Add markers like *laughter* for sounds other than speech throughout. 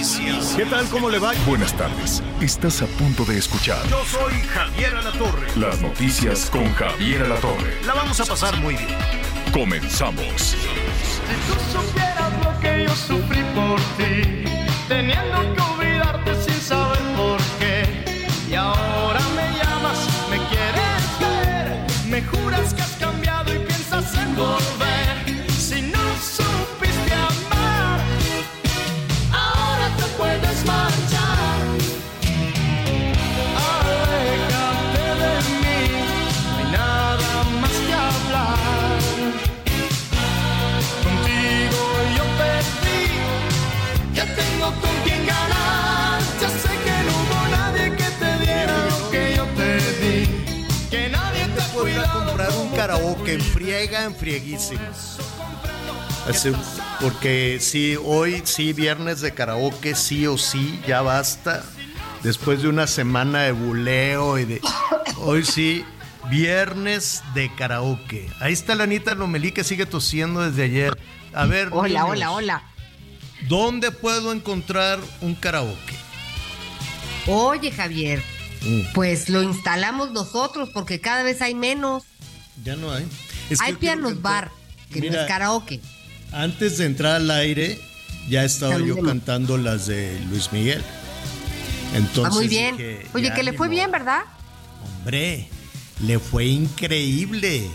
Noticias. ¿Qué tal? ¿Cómo le va? Buenas tardes. Estás a punto de escuchar Yo soy Javier Alatorre. las noticias con Javier Alatorre. La vamos a pasar muy bien. Comenzamos. Si tú supieras lo que yo sufrí por ti, teniendo karaoke en friega, en frieguísimo. Así, porque sí, hoy sí, viernes de karaoke, sí o sí, ya basta. Después de una semana de buleo y de. Hoy sí, viernes de karaoke. Ahí está la Anita Lomelí que sigue tosiendo desde ayer. A ver. Hola, niños, hola, hola. ¿Dónde puedo encontrar un karaoke? Oye, Javier, Mm, pues lo instalamos nosotros porque cada vez hay menos. Ya no hay. Es hay pianos bar, que no Mira, es karaoke. Antes de entrar al aire, ya estaba yo cantando las de Luis Miguel. Entonces Ah, muy bien. dije, Oye, que le fue bien, ¿verdad? Hombre, le fue increíble.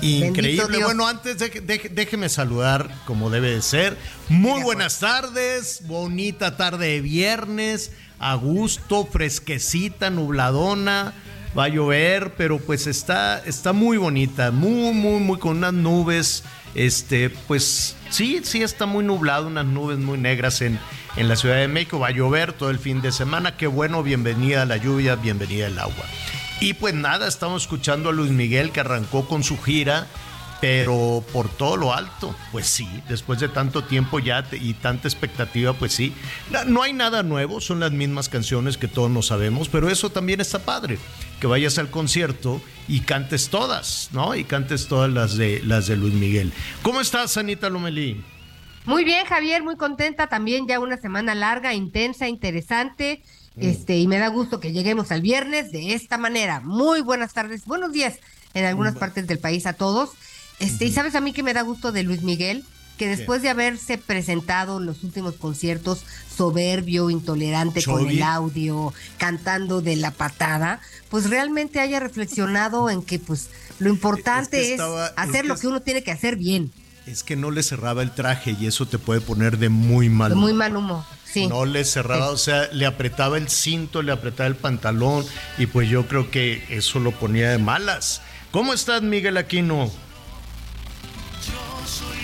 Increíble. Bueno, antes de, de- déjeme saludar como debe de ser. Muy buenas tardes, bonita tarde de viernes, a gusto, fresquecita, nubladona. Va a llover, pero pues está, está muy bonita, muy, muy, muy con unas nubes. Este, pues sí, sí está muy nublado, unas nubes muy negras en, en la Ciudad de México. Va a llover todo el fin de semana. Qué bueno, bienvenida la lluvia, bienvenida al agua. Y pues nada, estamos escuchando a Luis Miguel que arrancó con su gira, pero por todo lo alto, pues sí, después de tanto tiempo ya te- y tanta expectativa, pues sí. No, no hay nada nuevo, son las mismas canciones que todos nos sabemos, pero eso también está padre, que vayas al concierto y cantes todas, ¿no? Y cantes todas las de, las de Luis Miguel. ¿Cómo estás, Anita Lomelí? Muy bien, Javier, muy contenta. También ya una semana larga, intensa, interesante. Este, y me da gusto que lleguemos al viernes de esta manera. Muy buenas tardes, buenos días en algunas partes del país a todos. Este, y sabes a mí que me da gusto de Luis Miguel, que después de haberse presentado en los últimos conciertos soberbio, intolerante con el audio, cantando de la patada, pues realmente haya reflexionado en que pues lo importante Es que es, estaba- es hacer que lo que uno tiene que hacer bien. Es que no le cerraba el traje y eso te puede poner de muy mal De humor. muy mal humo. Sí. No le cerraba, o sea, le apretaba el cinto, le apretaba el pantalón y pues yo creo que eso lo ponía de malas. ¿Cómo estás, Miguel Aquino?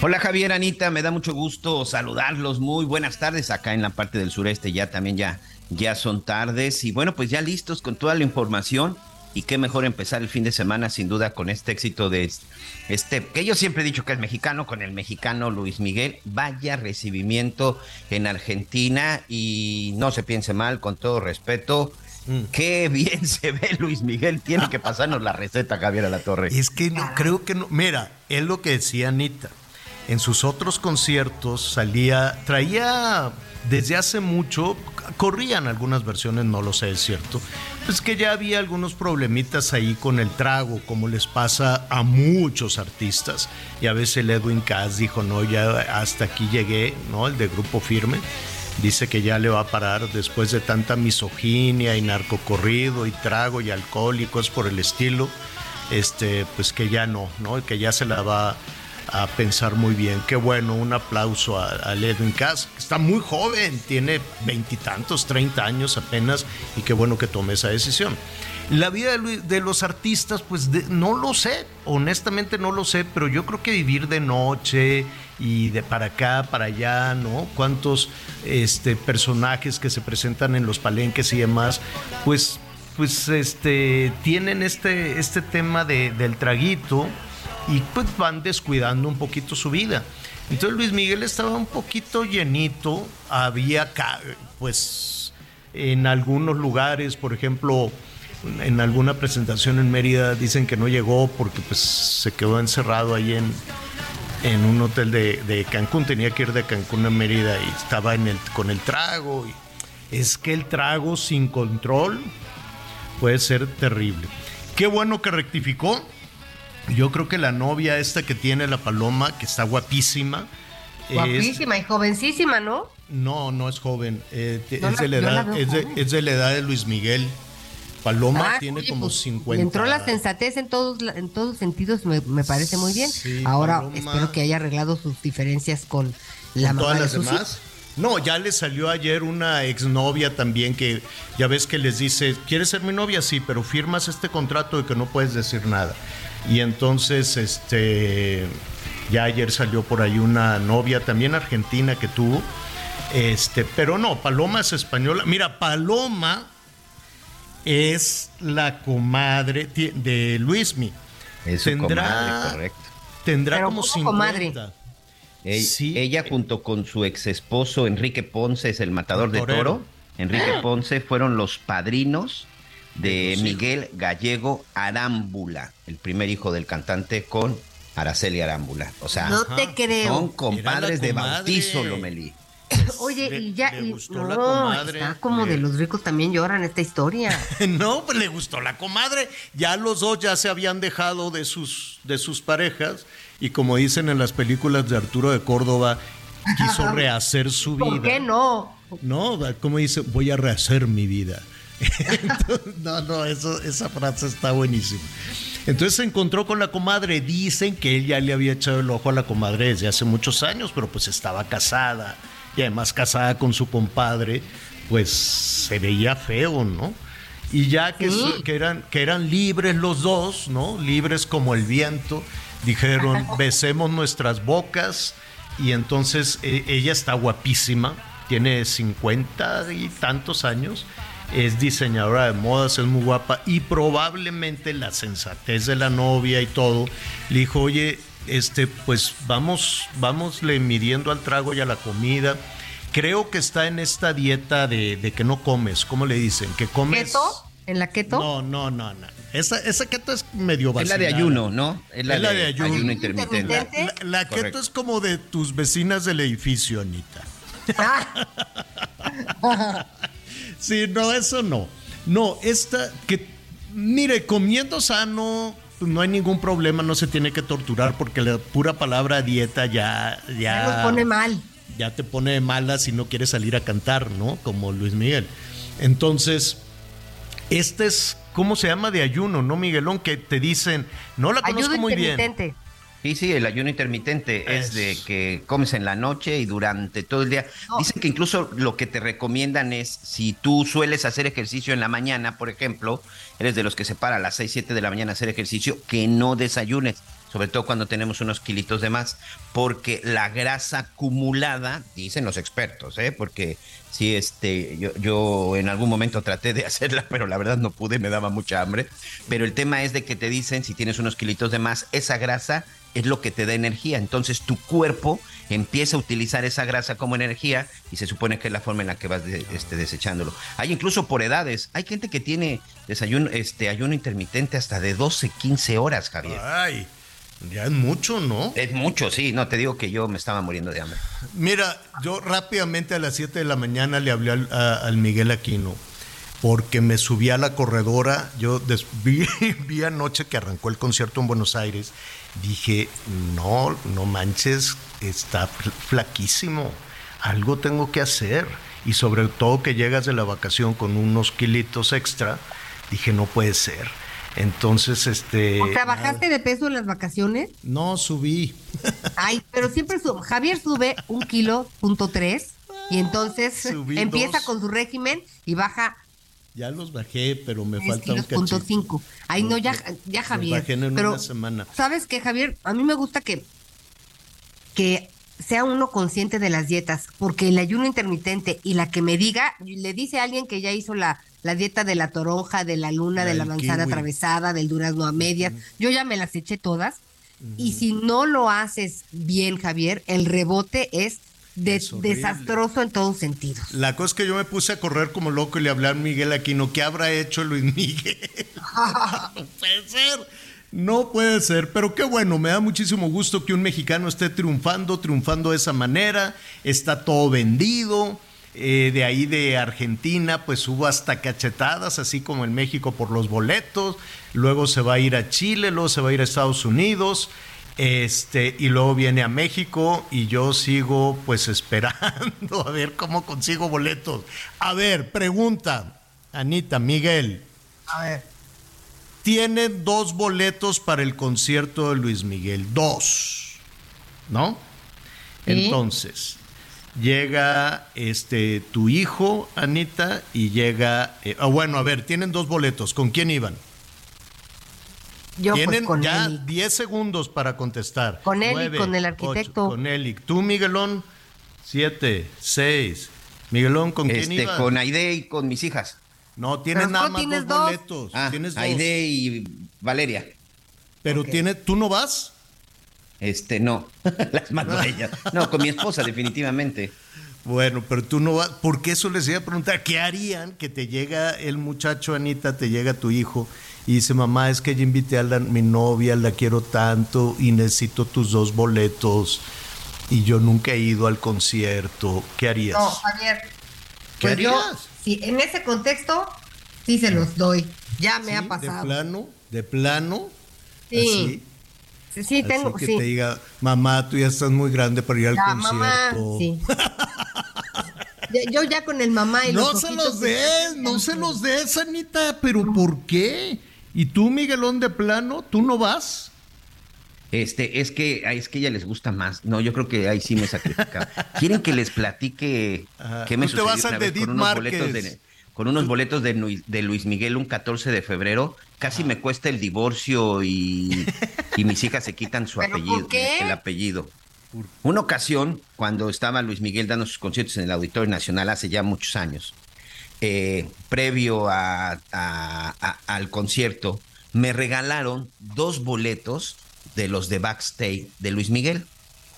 Hola Javier, Anita, me da mucho gusto saludarlos. Muy buenas tardes acá en la parte del sureste. Ya también ya, ya son tardes y bueno, pues ya listos con toda la información. Y qué mejor empezar el fin de semana sin duda con este éxito de este, que yo siempre he dicho que es mexicano, con el mexicano Luis Miguel. Vaya recibimiento en Argentina y no se piense mal, con todo respeto. Qué *laughs* bien se ve Luis Miguel. Tiene que pasarnos la receta, Javier a la Torre. Es que no, creo que no. Mira, es lo que decía Anita. En sus otros conciertos salía, traía desde hace mucho, corrían algunas versiones, no lo sé, es cierto, pues que ya había algunos problemitas ahí con el trago, como les pasa a muchos artistas. Y a veces el Edwin Cass dijo, no, ya hasta aquí llegué, ¿no? El de Grupo Firme. Dice que ya le va a parar después de tanta misoginia y narcocorrido y trago y alcohólicos por el estilo. Este, pues que ya no, ¿no? Que ya se la va a pensar muy bien. Qué bueno, un aplauso a, a Edwin Cass. Está muy joven, tiene veintitantos, treinta años apenas, y qué bueno que tome esa decisión. La vida de, los artistas, pues no lo sé, honestamente no lo sé, pero yo creo que vivir de noche y de para acá, para allá, ¿no? Cuántos este, personajes que se presentan en los palenques y demás, pues, pues este, tienen este, este tema de- del traguito y pues van descuidando un poquito su vida. Entonces Luis Miguel estaba un poquito llenito, había pues en algunos lugares, por ejemplo, en alguna presentación en Mérida dicen que no llegó porque pues se quedó encerrado ahí en, en un hotel de, de Cancún, tenía que ir de Cancún a Mérida y estaba en el, con el trago. y es que el trago sin control puede ser terrible. Qué bueno que rectificó. Yo creo que la novia esta que tiene la paloma, que está guapísima. es- Guapísima y jovencísima, ¿no? no, no es joven. eh, No es, la- de la edad, es, de, es de la edad de Luis Miguel. Paloma Ah, tiene oye, como pues, 50. le Entró la sensatez en todos, en todos sentidos, me, me parece muy bien. Sí, Ahora Paloma. espero que haya arreglado sus diferencias con la ¿Con mamá todas de las demás? No, ya le salió ayer una exnovia también que ya ves que les dice, ¿quieres ser mi novia? Sí, pero firmas este contrato de que no puedes decir nada. Y entonces, este, ya ayer salió por ahí una novia también argentina que tuvo, este, pero no, Paloma es española. Mira, Paloma es la comadre de Luismi. Es su comadre, correcto. Tendrá Pero como ¿cómo 50. comadre? Ey- Sí. Ella junto con su ex esposo Enrique Ponce es el matador El de toro. Enrique Ponce fueron los padrinos de Miguel Gallego Arámbula, el primer hijo del cantante con Araceli Arámbula. O sea, No te creo. son compadres de bautizo, Lomelí. Oye, Le- y ya, le y- gustó la no, comadre. está como Le- de los ricos también lloran esta historia. *laughs* No, pues le gustó la comadre. Ya los dos ya se habían dejado de sus, de sus parejas y como dicen en las películas de Arturo de Córdoba, quiso *laughs* rehacer su vida. ¿Por qué no? No, como dice, voy a rehacer mi vida. Entonces, no, no, eso, esa frase está buenísima. Entonces se encontró con la comadre. Dicen que él ya le había echado el ojo a la comadre desde hace muchos años, pero pues estaba casada. Y además casada con su compadre, pues se veía feo, ¿no? Y ya que, eran, que eran libres los dos, ¿no? Libres como el viento, dijeron, *laughs* besemos nuestras bocas. Y entonces e- ella está guapísima, tiene 50 y tantos años, es diseñadora de modas, es muy guapa y probablemente la sensatez de la novia y todo le dijo, oye, este, pues vamos, vámosle midiendo al trago y a la comida. Creo que está en esta dieta de, de que no comes, ¿cómo le dicen? Que comes. ¿Keto? ¿En la keto? No, no, no, no. Esa, esa keto es medio Es la de vacilada. ayuno, ¿no? Es la, Es la de, de ayuno. ayuno, intermitente. Intermitente. La, la keto es como de tus vecinas del edificio, Anita. *laughs* *laughs* Sí, no, eso no. No, esta que, mire, comiendo sano, pues, no hay ningún problema, no se tiene que torturar porque la pura palabra dieta ya, ya, nos pone mal. ya te pone de malas si no quieres salir a cantar, ¿no? Como Luis Miguel. Entonces, este es, ¿cómo se llama de ayuno, no, Miguelón? Que te dicen, no la conozco muy bien. Sí, sí, el ayuno intermitente es Es- de que comes en la noche y durante todo el día. No. Dicen que incluso lo que te recomiendan es, si tú sueles hacer ejercicio en la mañana, por ejemplo, eres de los que se para a las 6, 7 de la mañana a hacer ejercicio, que no desayunes, sobre todo cuando tenemos unos kilitos de más, porque la grasa acumulada, dicen los expertos, ¿eh? porque sí, este, yo, yo en algún momento traté de *laughs* hacerla, pero la verdad no pude, me daba mucha hambre. Pero el tema es de que te dicen, si tienes unos kilitos de más, esa grasa es lo que te da energía. Entonces tu cuerpo empieza a utilizar esa grasa como energía y se supone que es la forma en la que vas de- este, desechándolo. Hay incluso por edades. Hay gente que tiene desayuno, este, ayuno intermitente hasta de 12, 15 horas, Javier. Ay, ya es mucho, ¿no? Es mucho, sí. No, te digo que yo me estaba muriendo de hambre. Mira, yo rápidamente a las 7 de la mañana le hablé al, a- al Miguel Aquino porque me subí a la corredora. Yo des- *laughs* vi, vi anoche que arrancó el concierto en Buenos Aires. Dije, no, no manches, está fl- flaquísimo. Algo tengo que hacer. Y sobre todo que llegas de la vacación con unos kilitos extra. Dije, no puede ser. Entonces, este. O sea, ¿bajaste de peso en las vacaciones? No, subí. Ay, pero siempre sube. Javier sube un kilo, punto tres, y entonces Subí empieza dos. con su régimen y baja Ya los bajé, pero me falta un cachito. cinco. Ay, no, ya, ya Los Javier. bajé en pero, una semana. ¿sabes qué, Javier? A mí me gusta que, que sea uno consciente de las dietas, porque el ayuno intermitente y la que me diga, le dice a alguien que ya hizo la, la dieta de la toronja, de la luna, La de la manzana kiwi. atravesada, del durazno a medias, yo ya me las eché todas. Y si no lo haces bien, Javier, el rebote es, de- desastroso en todos sentidos. La cosa es que yo me puse a correr como loco y le hablé a Miguel Aquino. ¿Qué habrá hecho Luis Miguel? no *laughs* puede ser. No puede ser, pero qué bueno, me da muchísimo gusto que un mexicano esté triunfando, triunfando de esa manera, está todo vendido, eh, de ahí de Argentina pues hubo hasta cachetadas, así como en México por los boletos, luego se va a ir a Chile, luego se va a ir a Estados Unidos, este, y luego viene a México y yo sigo pues *laughs* esperando a ver cómo consigo boletos. A ver, pregunta, Anita, Miguel. A ver. Tienen dos boletos para el concierto de Luis Miguel, dos, ¿no? Sí. Entonces, llega este tu hijo, Anita, y llega, eh, ah, bueno, a ver, tienen dos boletos, ¿con quién iban? Yo pues Tienen con ya él. 10 segundos para contestar. Con él y Nueve, con el ocho, arquitecto. con él y tú, Miguelón, 7, 6. Miguelón, ¿con quién Este, ibas? con Aide y con mis hijas. No, tienes Pero nada más tienes dos dos. boletos. Ah, tienes dos. Aide y Valeria. Pero tiene, ¿tú no vas? Este, no. *laughs* Las mando a ellas. No, con mi esposa, definitivamente. Bueno, pero tú no vas, porque eso les iba a preguntar, ¿qué harían que te llega el muchacho, Anita, te llega tu hijo y dice, mamá, es que yo invité a la- mi novia, la quiero tanto y necesito tus dos boletos y yo nunca he ido al concierto, ¿qué harías? No, Javier. ¿Qué pues yo, harías? sí, en ese contexto, sí se los doy. Ya me ¿Sí? ha ¿De pasado. plano? ¿De plano? Sí. Así, Sí, sí, tengo, que sí. te diga, mamá, tú ya estás muy grande para ir al concierto. mamá, sí. Yo ya con el mamá y No los se los des, no se los des, Anita, pero ¿por qué? ¿Y tú, Miguelón, de plano, tú no vas? Este, es que, es que ella les gusta más. No, yo creo que ahí sí me sacrificaba. *laughs* ¿Quieren que les platique Ajá. qué me sucedió vas al una de vez con unos boletos de, con unos boletos de, Luis Miguel un 14 de febrero? Casi me cuesta el divorcio y, y mis hijas se quitan su *laughs* ¿Pero por apellido, qué? el apellido. Una ocasión, cuando estaba Luis Miguel dando sus conciertos en el Auditorio Nacional hace ya muchos años, eh, previo a- a- a- al concierto, me regalaron dos boletos de los de backstage de Luis Miguel.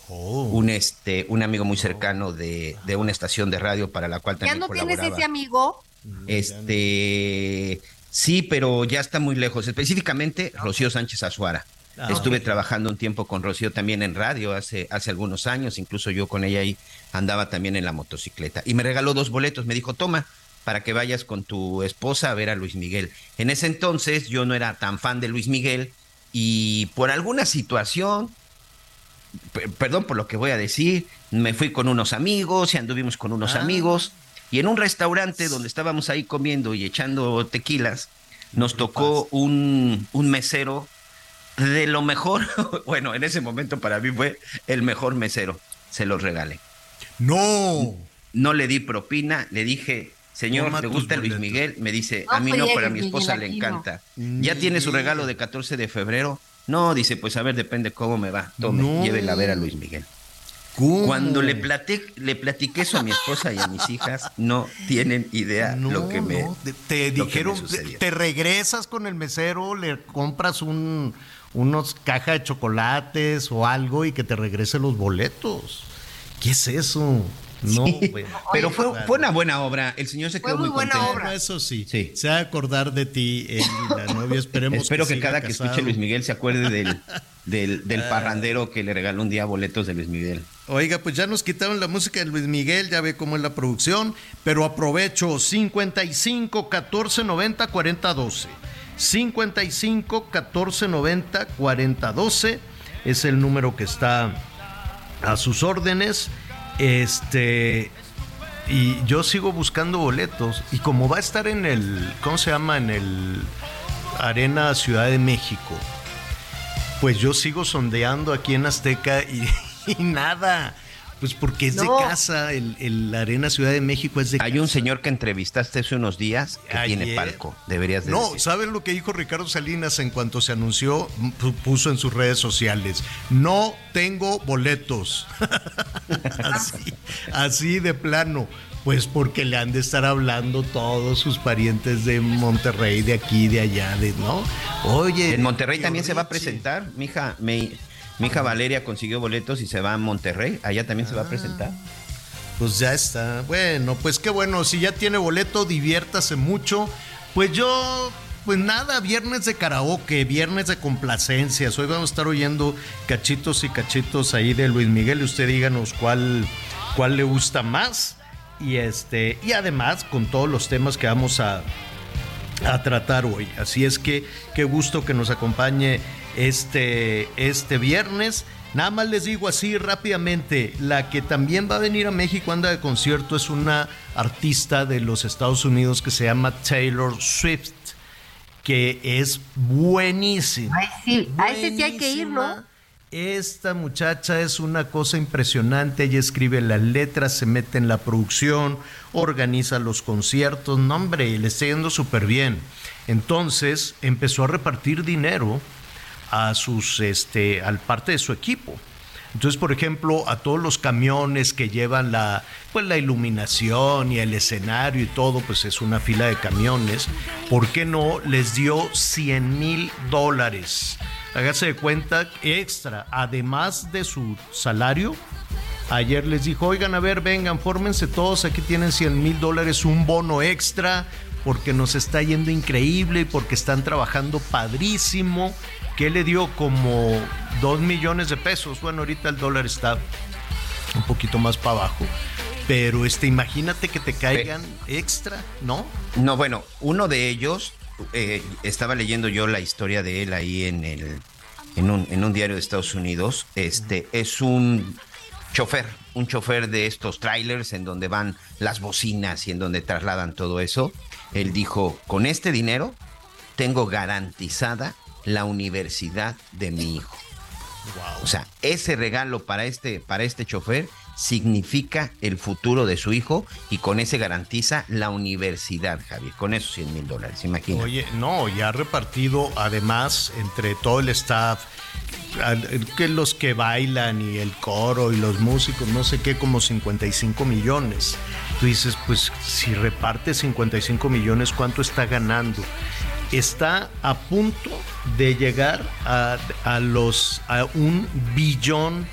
Oh. Un, este, un amigo muy cercano de, de una estación de radio para la cual ¿Ya también no tienes ese amigo? Este, sí, pero ya está muy lejos. Específicamente, Rocío Sánchez Azuara. Ah, Estuve trabajando un tiempo con Rocío también en radio hace, hace algunos años, incluso yo con ella ahí andaba también en la motocicleta. Y me regaló dos boletos, me dijo, toma, para que vayas con tu esposa a ver a Luis Miguel. En ese entonces yo no era tan fan de Luis Miguel y por alguna situación, pe- perdón por lo que voy a decir, me fui con unos amigos y anduvimos con unos Ah. amigos y en un restaurante donde estábamos ahí comiendo y echando tequilas, nos tocó un, un mesero de lo mejor, *laughs* bueno, en ese momento para mí fue el mejor mesero, se los regalé. No. No le di propina, le dije, señor, Toma ¿le tus gusta Luis boletos. Miguel? Me dice, No a mí no, pero a mi esposa le encanta. ¿Ya tiene su regalo de 14 de febrero? No, dice, pues a ver, depende cómo me va. Tome, No. llévela a ver a Luis Miguel. ¿Cómo? Cuando le, le platiqué eso a mi esposa y a mis hijas, no tienen idea No, lo que me... no, te, te dijeron, te, te regresas con el mesero, le compras un, unos caja de chocolates o algo y que te regrese los boletos. ¿Qué es eso? No, güey. Pero fue, fue una buena obra. El señor se Fue quedó muy, buena contento. obra. Bueno, eso sí, Sí. se va a acordar de ti y la novia. Esperemos Espero que, siga cada que casado. escuche Luis Miguel se acuerde del, *laughs* del, del Ah. parrandero que le regaló un día boletos de Luis Miguel. Oiga, pues ya nos quitaron la música de Luis Miguel, ya ve cómo es la producción, pero aprovecho 55 14 90 40 12. 55 14 90 40 12 es el número que está a sus órdenes. Este y yo sigo buscando boletos y como va a estar en el ¿cómo se llama? en el Arena Ciudad de México. Pues yo sigo sondeando aquí en Azteca y, *laughs* y nada. Pues porque es de casa, el, el Arena Ciudad de México es de Hay un señor que entrevistaste hace unos días que tiene palco. Deberías de No, decir. ¿saben lo que dijo Ricardo Salinas en cuanto se anunció? Pu- Puso en sus redes sociales, no tengo boletos. *laughs* así, así de plano. Pues porque le han de estar hablando todos sus parientes de Monterrey, de aquí, de allá, de no. Oye. En Monterrey también se va a presentar. Mi hija, mi, hija Valeria consiguió boletos y se va a Monterrey. Allá también se Ah. va a presentar. Pues ya está. Bueno, pues qué bueno. Si ya tiene boleto, diviértase mucho. Pues yo, pues nada, viernes de karaoke, viernes de complacencias. Hoy vamos a estar oyendo cachitos y cachitos ahí de Luis Miguel. Y usted díganos cuál, cuál le gusta más. Y este, y además con todos los temas que vamos a, a tratar hoy. Así es que qué gusto que nos acompañe este, este viernes. Nada más les digo así rápidamente, la que también va a venir a México, anda de concierto, es una artista de los Estados Unidos que se llama Taylor Swift, que es buenísima. Ay, sí, a ese sí hay que ir, ¿no? Esta muchacha es una cosa impresionante. Ella escribe las letras, se mete en la producción, organiza los conciertos. No, hombre, le está yendo súper bien. Entonces empezó a repartir dinero a sus, este, al parte de su equipo. Entonces, por ejemplo, a todos los camiones que llevan la, pues, la iluminación y el escenario y todo, pues es una fila de camiones. ¿Por qué no les dio 100 mil dólares? Hágase de cuenta extra, además de su salario. Ayer les dijo, oigan, a ver, vengan, fórmense todos, aquí tienen 100 mil dólares, un bono extra, porque nos está yendo increíble y porque están trabajando padrísimo. Que le dio? Como 2 millones de pesos. Bueno, ahorita el dólar está un poquito más para abajo. Pero este, imagínate que te caigan extra, ¿no? No, bueno, uno de ellos, eh, estaba leyendo yo la historia de él ahí en el en un, en un diario de Estados Unidos. Este es un chofer, un chofer de estos trailers en donde van las bocinas y en donde trasladan todo eso. Él dijo, con este dinero tengo garantizada la universidad de mi hijo. O sea, ese regalo para este, para este chofer significa el futuro de su hijo y con ese garantiza la universidad, Javier, con esos 100 mil dólares, imagínate. Oye, no, ya ha repartido además entre todo el staff, que los que bailan y el coro y los músicos, no sé qué, como 55 millones. Tú dices, pues si reparte 55 millones, ¿cuánto está ganando? Está a punto de llegar a, a los a un billón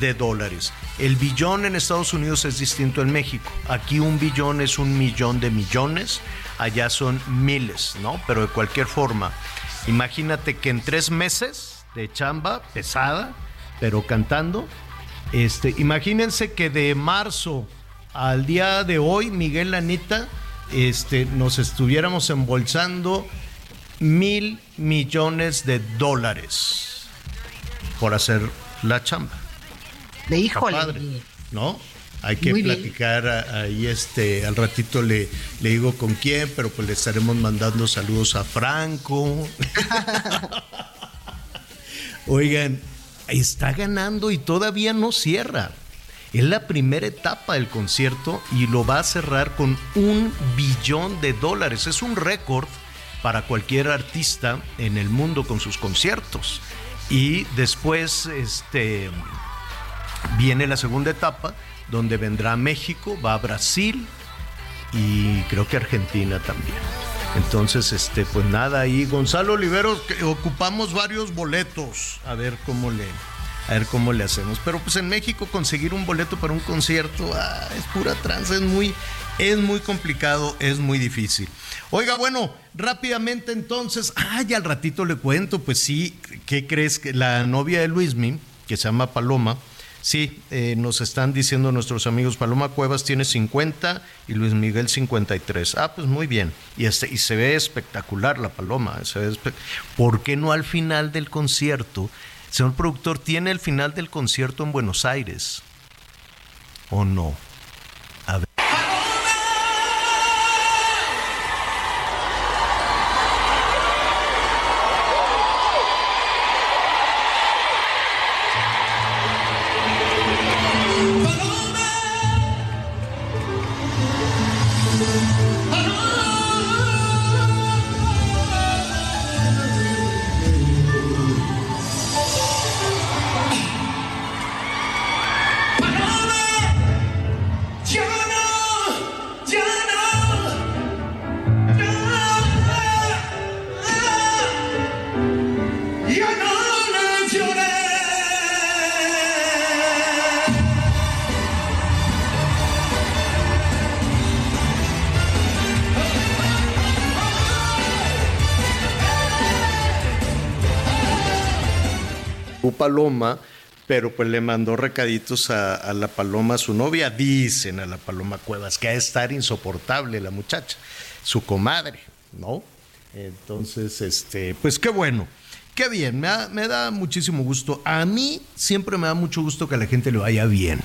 de dólares. El billón en Estados Unidos es distinto en México. Aquí un billón es un millón de millones, allá son miles, ¿no? Pero de cualquier forma, imagínate que en tres meses de chamba pesada, pero cantando, este, imagínense que de marzo al día de hoy, Miguel Lanita, este, nos estuviéramos embolsando mil millones de dólares por hacer la chamba. De híjole. padre, ¿no? Hay que Muy platicar a- ahí, este, al ratito le, le digo con quién, pero pues le estaremos mandando saludos a Franco. *laughs* Oigan, está ganando y todavía no cierra. Es la primera etapa del concierto y lo va a cerrar con un billón de dólares. Es un récord para cualquier artista en el mundo con sus conciertos. Y después, este, viene la segunda etapa, donde vendrá México, va a Brasil y creo que Argentina también. Entonces, este, pues nada, ahí Gonzalo Oliveros, ocupamos varios boletos. A ver cómo le, a ver cómo le hacemos. Pero pues en México conseguir un boleto para un concierto ah, es pura trance, es muy, es muy complicado, es muy difícil. Oiga, bueno, rápidamente entonces, ay, al ratito le cuento, pues sí, ¿qué crees que la novia de Luismi, que se llama Paloma, Sí, eh, nos están diciendo nuestros amigos, Paloma Cuevas tiene 50 y Luis Miguel 53. Ah, pues muy bien. Y, este, y se ve espectacular la Paloma. se ve espe- ¿Por qué no al final del concierto? Señor productor, ¿tiene el final del concierto en Buenos Aires? ¿O no? Paloma, pero pues le mandó recaditos a, la Paloma, a su novia, dicen a la Paloma Cuevas, que ha de estar insoportable la muchacha, su comadre, ¿no? Entonces, este, pues qué bueno, qué bien, me da, me da muchísimo gusto. A mí siempre me da mucho gusto que a la gente le vaya bien.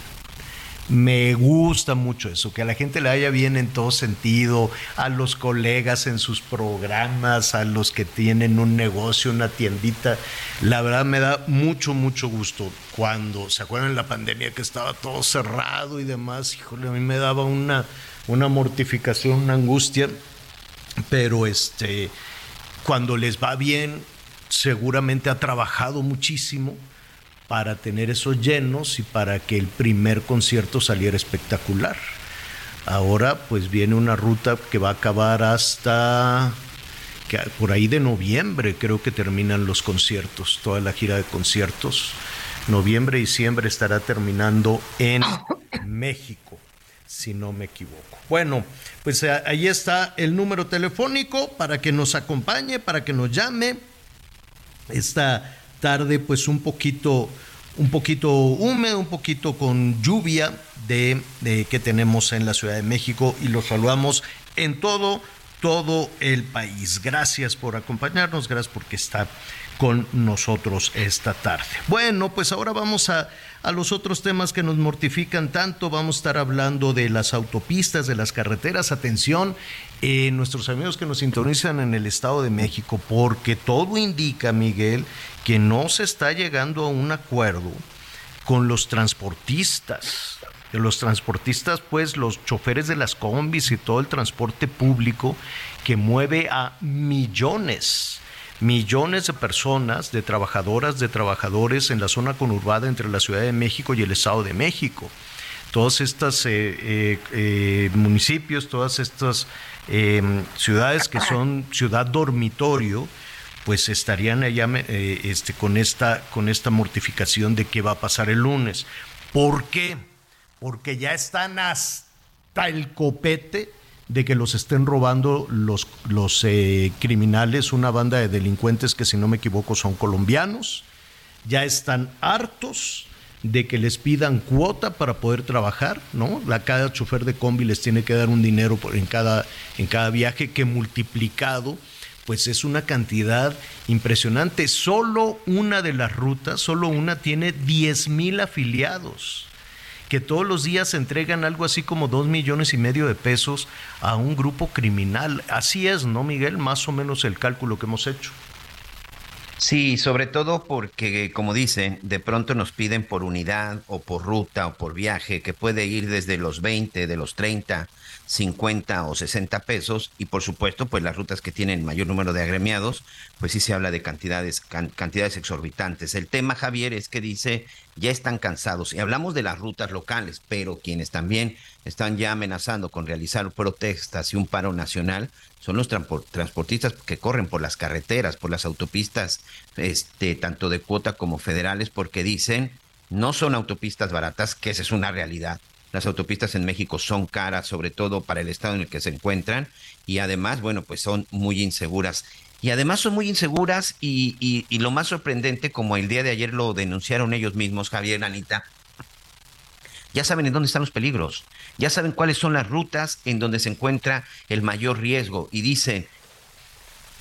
Me gusta mucho eso, que a la gente le vaya bien en todo sentido, a los colegas en sus programas, a los que tienen un negocio, una tiendita. La verdad me da mucho, mucho gusto. Cuando, ¿se acuerdan la pandemia que estaba todo cerrado y demás? Híjole, a mí me daba una, una mortificación, una angustia. Pero este, cuando les va bien, seguramente ha trabajado muchísimo para tener esos llenos y para que el primer concierto saliera espectacular. Ahora pues viene una ruta que va a acabar hasta que por ahí de noviembre creo que terminan los conciertos, toda la gira de conciertos. Noviembre, diciembre estará terminando en *coughs* México, si no me equivoco. Bueno, pues ahí está el número telefónico para que nos acompañe, para que nos llame. Esta tarde pues un poquito un poquito húmedo, un poquito con lluvia de, de, que tenemos en la Ciudad de México y los saludamos en todo todo el país. Gracias por acompañarnos, gracias porque está con nosotros esta tarde. Bueno, pues ahora vamos a, a, los otros temas que nos mortifican tanto. Vamos a estar hablando de las autopistas, de las carreteras. Atención, eh, nuestros amigos que nos sintonizan en el Estado de México, porque todo indica, Miguel, que no se está llegando a un acuerdo con los transportistas. Los transportistas, pues los choferes de las combis y todo el transporte público que mueve a millones, millones de personas, de trabajadoras, de trabajadores en la zona conurbada entre la Ciudad de México y el Estado de México. Todos estos eh, eh, eh, municipios, todas estas ciudades que son ciudad dormitorio, pues estarían allá este, con, esta, con esta mortificación de qué va a pasar el lunes. ¿Por qué? Porque ya están hasta el copete de que los estén robando los, los eh, criminales, una banda de delincuentes que si no me equivoco son colombianos, ya están hartos de que les pidan cuota para poder trabajar, ¿no? La cada chofer de combi les tiene que dar un dinero en cada, en cada viaje que multiplicado pues es una cantidad impresionante. Solo una de las rutas, solo una tiene 10 mil afiliados que todos los días entregan algo así como dos millones y medio de pesos a un grupo criminal. Así es, ¿no, Miguel? Más o menos el cálculo que hemos hecho. Sí, sobre todo porque, como dicen, de pronto nos piden por unidad o por ruta o por viaje, que puede ir desde los 20, de los 30, 50 o 60 pesos y por supuesto pues las rutas que tienen mayor número de agremiados pues sí se habla de cantidades cantidades exorbitantes. El tema Javier es que dice ya están cansados y hablamos de las rutas locales pero quienes también están ya amenazando con realizar protestas y un paro nacional son los transportistas que corren por las carreteras por las autopistas este tanto de cuota como federales porque dicen no son autopistas baratas que esa es una realidad las autopistas en México son caras, sobre todo para el estado en el que se encuentran, y además, bueno, pues son muy inseguras. Y además son muy inseguras y, y, lo más sorprendente, como el día de ayer lo denunciaron ellos mismos, Javier, Anita, ya saben en dónde están los peligros, ya saben cuáles son las rutas en donde se encuentra el mayor riesgo. Y dicen,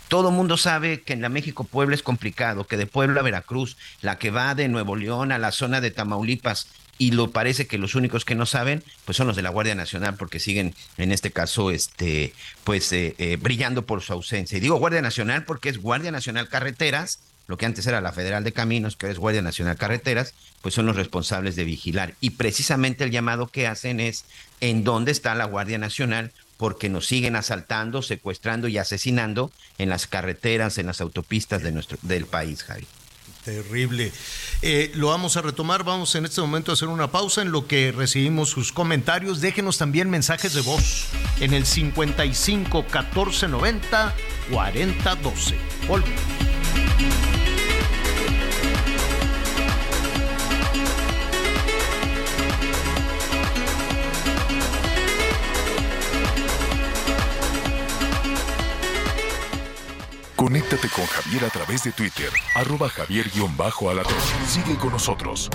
todo mundo sabe que en la México-Puebla es complicado, que de Puebla a Veracruz, la que va de Nuevo León a la zona de Tamaulipas, y lo parece que los únicos que no saben pues son los de la Guardia Nacional porque siguen en este caso este pues eh, eh, brillando por su ausencia. Y digo Guardia Nacional porque es Guardia Nacional Carreteras lo que antes era la Federal de Caminos que es Guardia Nacional Carreteras pues son los responsables de vigilar. Y precisamente el llamado que hacen es en dónde está la Guardia Nacional porque nos siguen asaltando, secuestrando y asesinando en las carreteras, en las autopistas de nuestro del país, Javi. Terrible. Eh, lo vamos a retomar. Vamos en este momento a hacer una pausa en lo que recibimos sus comentarios. Déjenos también mensajes de voz en el 55 14 90 40 12. Volvemos. Conéctate con Javier a través de Twitter, arroba javier-alatón. Sigue con nosotros.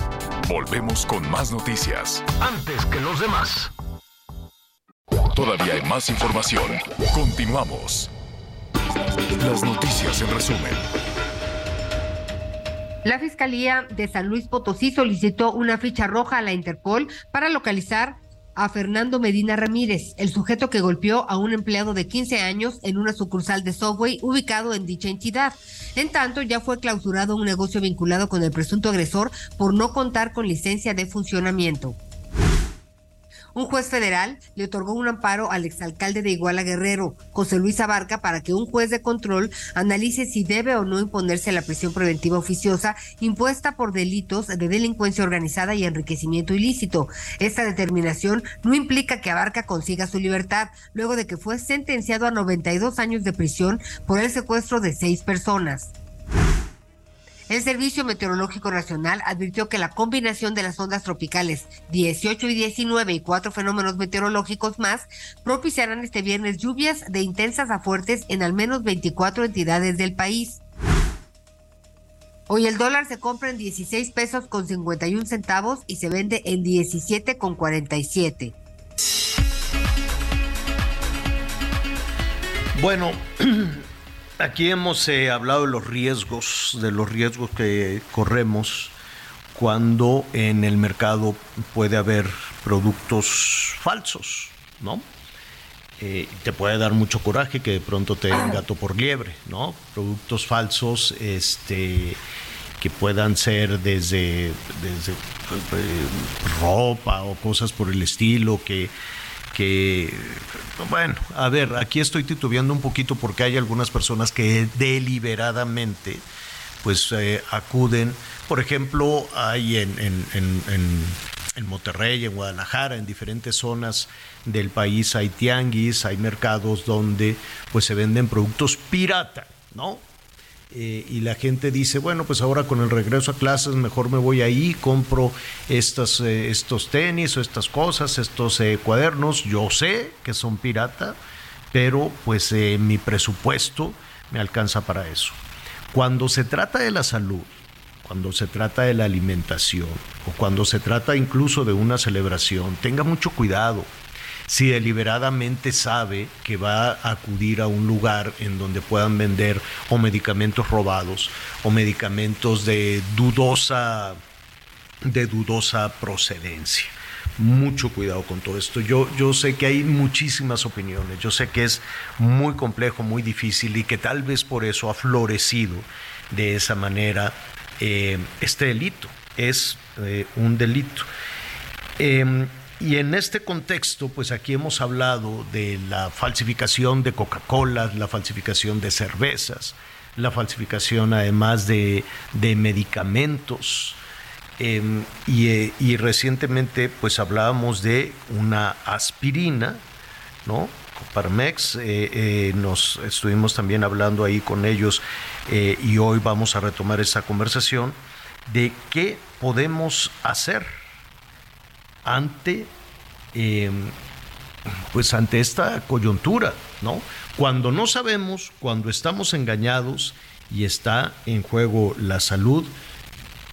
Volvemos con más noticias. Antes que los demás. Todavía hay más información. Continuamos. Las noticias en resumen. La Fiscalía de San Luis Potosí solicitó una ficha roja a la Interpol para localizar a Fernando Medina Ramírez, el sujeto que golpeó a un empleado de 15 años en una sucursal de Subway ubicado en dicha entidad. En tanto, ya fue clausurado un negocio vinculado con el presunto agresor por no contar con licencia de funcionamiento. Un juez federal le otorgó un amparo al exalcalde de Iguala Guerrero, José Luis Abarca, para que un juez de control analice si debe o no imponerse la prisión preventiva oficiosa impuesta por delitos de delincuencia organizada y enriquecimiento ilícito. Esta determinación no implica que Abarca consiga su libertad, luego de que fue sentenciado a 92 años de prisión por el secuestro de seis personas. El Servicio Meteorológico Nacional advirtió que la combinación de las ondas tropicales 18 y 19 y cuatro fenómenos meteorológicos más propiciarán este viernes lluvias de intensas a fuertes en al menos 24 entidades del país. Hoy el dólar se compra en 16 pesos con 51 centavos y se vende en 17 con 47. Bueno, *clears throat* Aquí hemos eh, hablado de los riesgos, de los riesgos que corremos cuando en el mercado puede haber productos falsos, ¿no? Eh, te puede dar mucho coraje que de pronto te den gato por liebre, ¿no? Productos falsos, este que puedan ser desde, desde eh, ropa o cosas por el estilo que que, bueno, a ver, aquí estoy titubeando un poquito porque hay algunas personas que deliberadamente pues eh, acuden, por ejemplo, hay en, en, en, en, Monterrey, en Guadalajara, en diferentes zonas del país hay tianguis, hay mercados donde pues se venden productos pirata, ¿no? Eh, y la gente dice, bueno, pues ahora con el regreso a clases mejor me voy ahí, compro estas, eh, estos tenis o estas cosas, estos eh, cuadernos, yo sé que son pirata, pero pues mi presupuesto me alcanza para eso. Cuando se trata de la salud, cuando se trata de la alimentación o cuando se trata incluso de una celebración, tenga mucho cuidado si deliberadamente sabe que va a acudir a un lugar en donde puedan vender o medicamentos robados o medicamentos de dudosa de dudosa procedencia. Mucho cuidado con todo esto. Yo, yo sé que hay muchísimas opiniones, yo sé que es muy complejo, muy difícil y que tal vez por eso ha florecido de esa manera eh, este delito. Es eh, un delito. Em, y en este contexto, pues aquí hemos hablado de la falsificación de Coca-Cola, la falsificación de cervezas, la falsificación además de, medicamentos. Em, eh, y, recientemente pues hablábamos de una aspirina, ¿no? Coparmex, eh, eh, nos estuvimos también hablando ahí con ellos y hoy vamos a retomar esa conversación de qué podemos hacer ante, em, pues ante esta coyuntura, ¿no? Cuando no sabemos, cuando estamos engañados y está en juego la salud,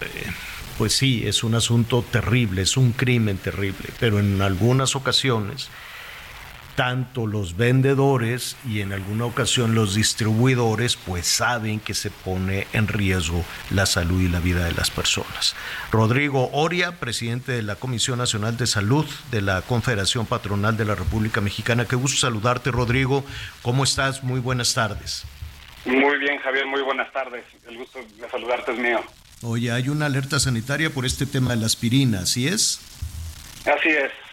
eh, pues sí, es un asunto terrible, es un crimen terrible, pero en algunas ocasiones tanto los vendedores y en alguna ocasión los distribuidores pues saben que se pone en riesgo la salud y la vida de las personas. Rodrigo Oria, presidente de la Comisión Nacional de Salud de la Confederación Patronal de la República Mexicana. Qué gusto saludarte, Rodrigo. ¿Cómo estás? Muy buenas tardes. Muy bien, Javier, muy buenas tardes. El gusto de saludarte es mío. Oye, hay una alerta sanitaria por este tema de la aspirina, ¿así es? Así es.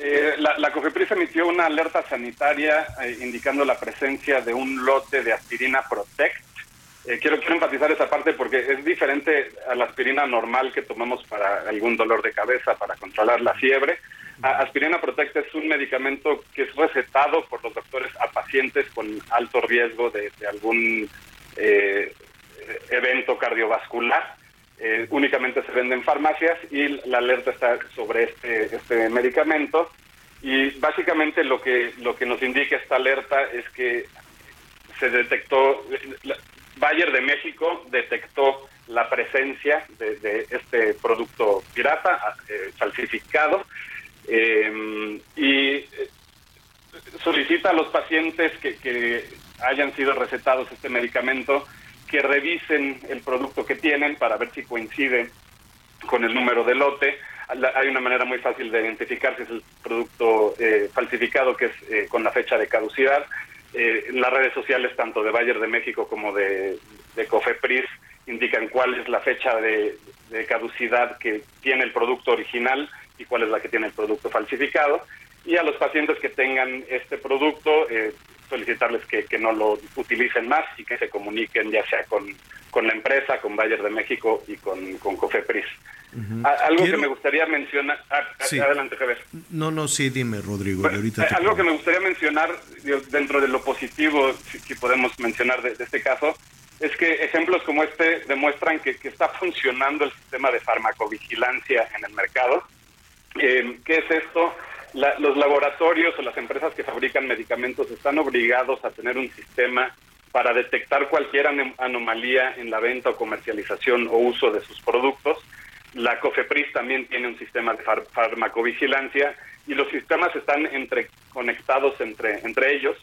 Eh, la, la, COFEPRIS emitió una alerta sanitaria eh, indicando la presencia de un lote de aspirina Protect. Eh, quiero, enfatizar esa parte porque es diferente a la aspirina normal que tomamos para algún dolor de cabeza, para controlar la fiebre. aspirina Protect es un medicamento que es recetado por los doctores a pacientes con alto riesgo de, de algún evento cardiovascular. Eh, únicamente se vende en farmacias y la alerta está sobre este, este medicamento. Y básicamente lo que, lo que nos indica esta alerta es que se detectó, Bayer de México detectó la presencia de, este producto pirata, eh, falsificado, eh, y solicita a los pacientes que, que hayan sido recetados este medicamento que revisen el producto que tienen para ver si coincide con el número de lote. Hay una manera muy fácil de identificar si es el producto eh, falsificado, que es eh, con la fecha de caducidad. Eh, las redes sociales, tanto de Bayer de México como de, Cofepris, indican cuál es la fecha de, de, caducidad que tiene el producto original y cuál es la que tiene el producto falsificado. Y a los pacientes que tengan este producto, eh, solicitarles que, que, no lo utilicen más y que se comuniquen ya sea con, con la empresa, con Bayer de México y con, con Cofepris. Algo que me gustaría mencionar. Ah, adelante, Javier. No, no, sí, dime, Rodrigo. ahorita eh, algo que me gustaría mencionar dentro de lo positivo, si, podemos mencionar de, este caso, es que ejemplos como este demuestran que, que está funcionando el sistema de farmacovigilancia en el mercado. Eh, ¿Qué es esto? Los laboratorios o las empresas que fabrican medicamentos están obligados a tener un sistema para detectar cualquier anomalía en la venta o comercialización o uso de sus productos. La COFEPRIS también tiene un sistema de farmacovigilancia y los sistemas están entre, conectados entre, entre ellos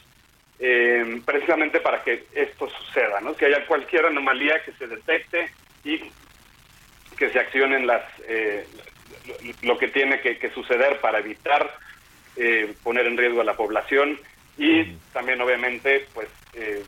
eh, precisamente para que esto suceda, ¿no? Que haya cualquier anomalía que se detecte y que se accionen las, eh, lo que tiene que, suceder para evitar eh, poner en riesgo a la población y también obviamente pues eh,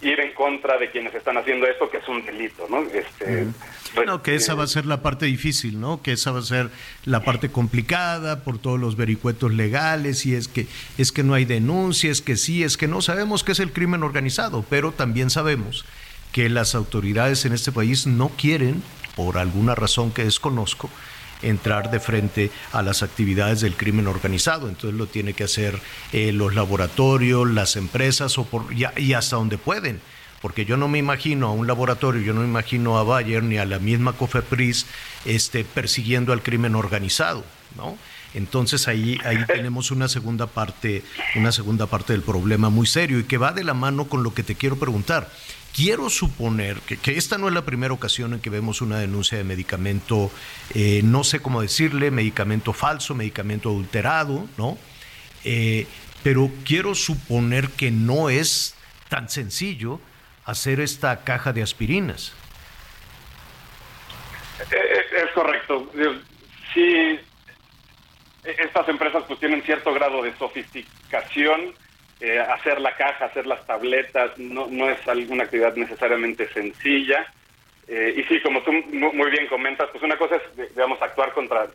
ir en contra de quienes están haciendo esto que es un delito no este bueno, que esa va a ser la parte difícil no que esa va a ser la parte complicada por todos los vericuetos legales y es que es que no hay denuncia es que sí es que no. Sabemos qué es el crimen organizado pero también sabemos que las autoridades en este país no quieren por alguna razón que desconozco entrar de frente a las actividades del crimen organizado. Entonces lo tiene que hacer eh, los laboratorios, las empresas o por, y, hasta donde pueden. Porque yo no me imagino a un laboratorio, yo no me imagino a Bayer ni a la misma COFEPRIS este, persiguiendo al crimen organizado, ¿no? Entonces ahí, ahí *laughs* tenemos una segunda parte, una segunda parte del problema muy serio y que va de la mano con lo que te quiero preguntar. Quiero suponer que, esta no es la primera ocasión en que vemos una denuncia de medicamento, eh, no sé cómo decirle, medicamento falso, medicamento adulterado, ¿no? Eh, pero quiero suponer que no es tan sencillo hacer esta caja de aspirinas. Eh, es correcto. Sí, estas empresas pues tienen cierto grado de sofisticación eh, hacer la caja, hacer las tabletas, no, no es alguna actividad necesariamente sencilla. Eh, y sí, como tú muy bien comentas, pues una cosa es, digamos, actuar contra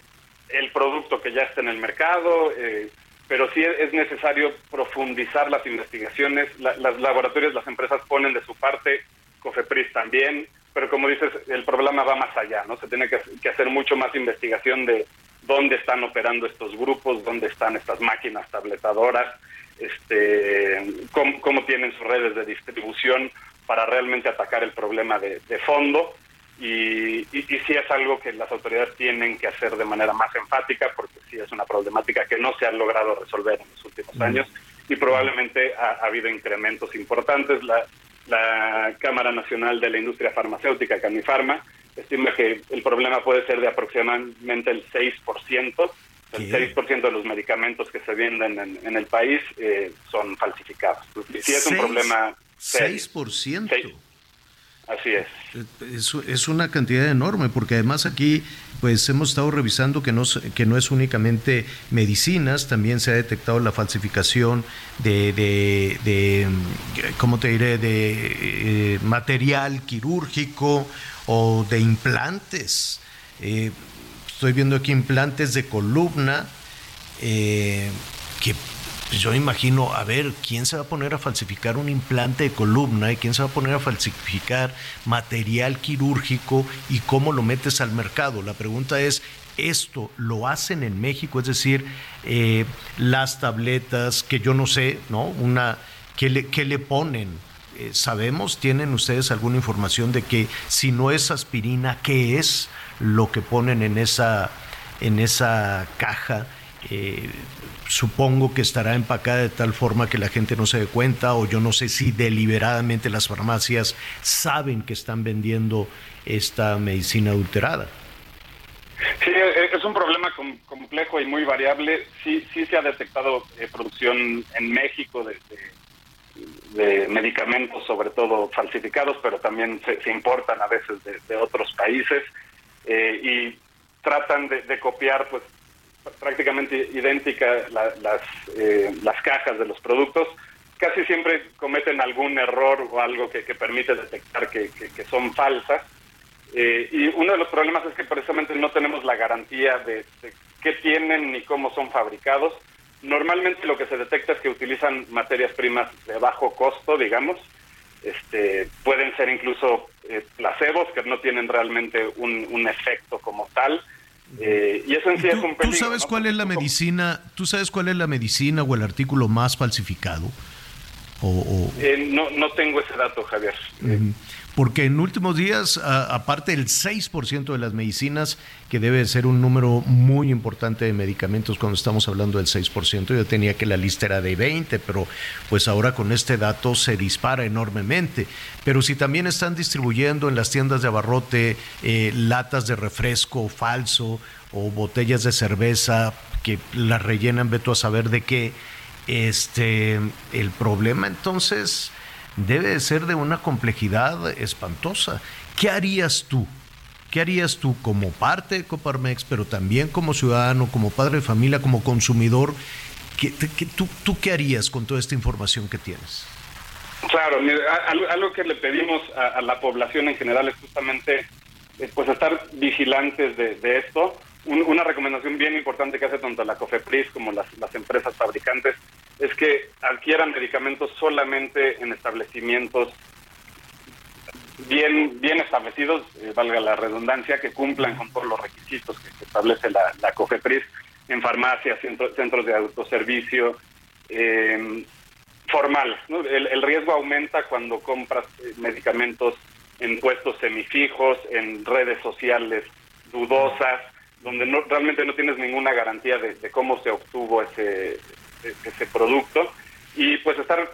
el producto que ya está en el mercado, eh, pero sí es necesario profundizar las investigaciones. las laboratorios, las empresas ponen de su parte, COFEPRIS también, pero como dices, el problema va más allá, ¿no? Se tiene que, que hacer mucho más investigación de dónde están operando estos grupos, dónde están estas máquinas tabletadoras, este, cómo, tienen sus redes de distribución para realmente atacar el problema de, fondo. Y, y, sí es algo que las autoridades tienen que hacer de manera más enfática porque sí es una problemática que no se ha logrado resolver en los últimos años y probablemente ha, habido incrementos importantes. La, la Cámara Nacional de la Industria Farmacéutica, Canifarma, estima que el problema puede ser de aproximadamente el 6% el 6% de los medicamentos que se venden en, el país eh, son falsificados. Sí es un problema. Serio. 6%. Así es. es. es. una cantidad enorme, porque además aquí pues hemos estado revisando que no, que no es únicamente medicinas, también se ha detectado la falsificación de, de, de ¿cómo te diré?, de eh, material quirúrgico o de implantes. Eh, Estoy viendo aquí implantes de columna, eh, que yo imagino, a ver, ¿quién se va a poner a falsificar un implante de columna y quién se va a poner a falsificar material quirúrgico y cómo lo metes al mercado? La pregunta es, ¿esto lo hacen en México? Es decir, eh, las tabletas, que yo no sé, ¿no? Una, ¿qué le, ponen? Eh, ¿Sabemos? ¿Tienen ustedes alguna información de que si no es aspirina, qué es? Lo que ponen en esa, en esa caja eh, supongo que estará empacada de tal forma que la gente no se dé cuenta o yo no sé si deliberadamente las farmacias saben que están vendiendo esta medicina adulterada. Sí, e, es un problema complejo y muy variable. Sí, sí se ha detectado eh, producción en México de, medicamentos, sobre todo falsificados, pero también se, importan a veces de, otros países eh, y tratan de, copiar, pues prácticamente idéntica las, eh, las cajas de los productos. Casi siempre cometen algún error o algo que, permite detectar que, que son falsas eh, y uno de los problemas es que precisamente no tenemos la garantía de, qué tienen ni cómo son fabricados. Normalmente lo que se detecta es que utilizan materias primas de bajo costo, digamos. Este, pueden ser incluso eh, placebos que no tienen realmente un, efecto como tal. Eh, y eso en sí es un peligro. ¿Tú sabes cuál es la medicina? ¿Tú sabes cuál es la medicina o el artículo más falsificado? O, no, no tengo ese dato, Javier porque en últimos días, aparte del 6% de las medicinas, que debe ser un número muy importante de medicamentos cuando estamos hablando del 6%, yo tenía que la lista era de 20, pero pues ahora con este dato se dispara enormemente. Pero si también están distribuyendo en las tiendas de abarrote eh, latas de refresco falso o botellas de cerveza que las rellenan, veto a saber de qué, este, el problema entonces debe de ser de una complejidad espantosa. ¿Qué harías tú? ¿Qué harías tú como parte de Coparmex, pero también como ciudadano, como padre de familia, como consumidor? ¿Qué, tú, qué harías con toda esta información que tienes? Claro, algo que le pedimos a, la población en general es justamente eh, pues estar vigilantes de, esto. una recomendación bien importante que hace tanto la COFEPRIS como las, las empresas fabricantes es que adquieran medicamentos solamente en establecimientos bien bien establecidos, eh, valga la redundancia, que cumplan con todos los requisitos que, establece la, la, COFEPRIS en farmacias, centros de autoservicio, eh, formal. El, riesgo aumenta cuando compras eh, medicamentos en puestos semifijos, en redes sociales dudosas, donde no, realmente no tienes ninguna garantía de cómo se obtuvo ese, ese producto y pues estar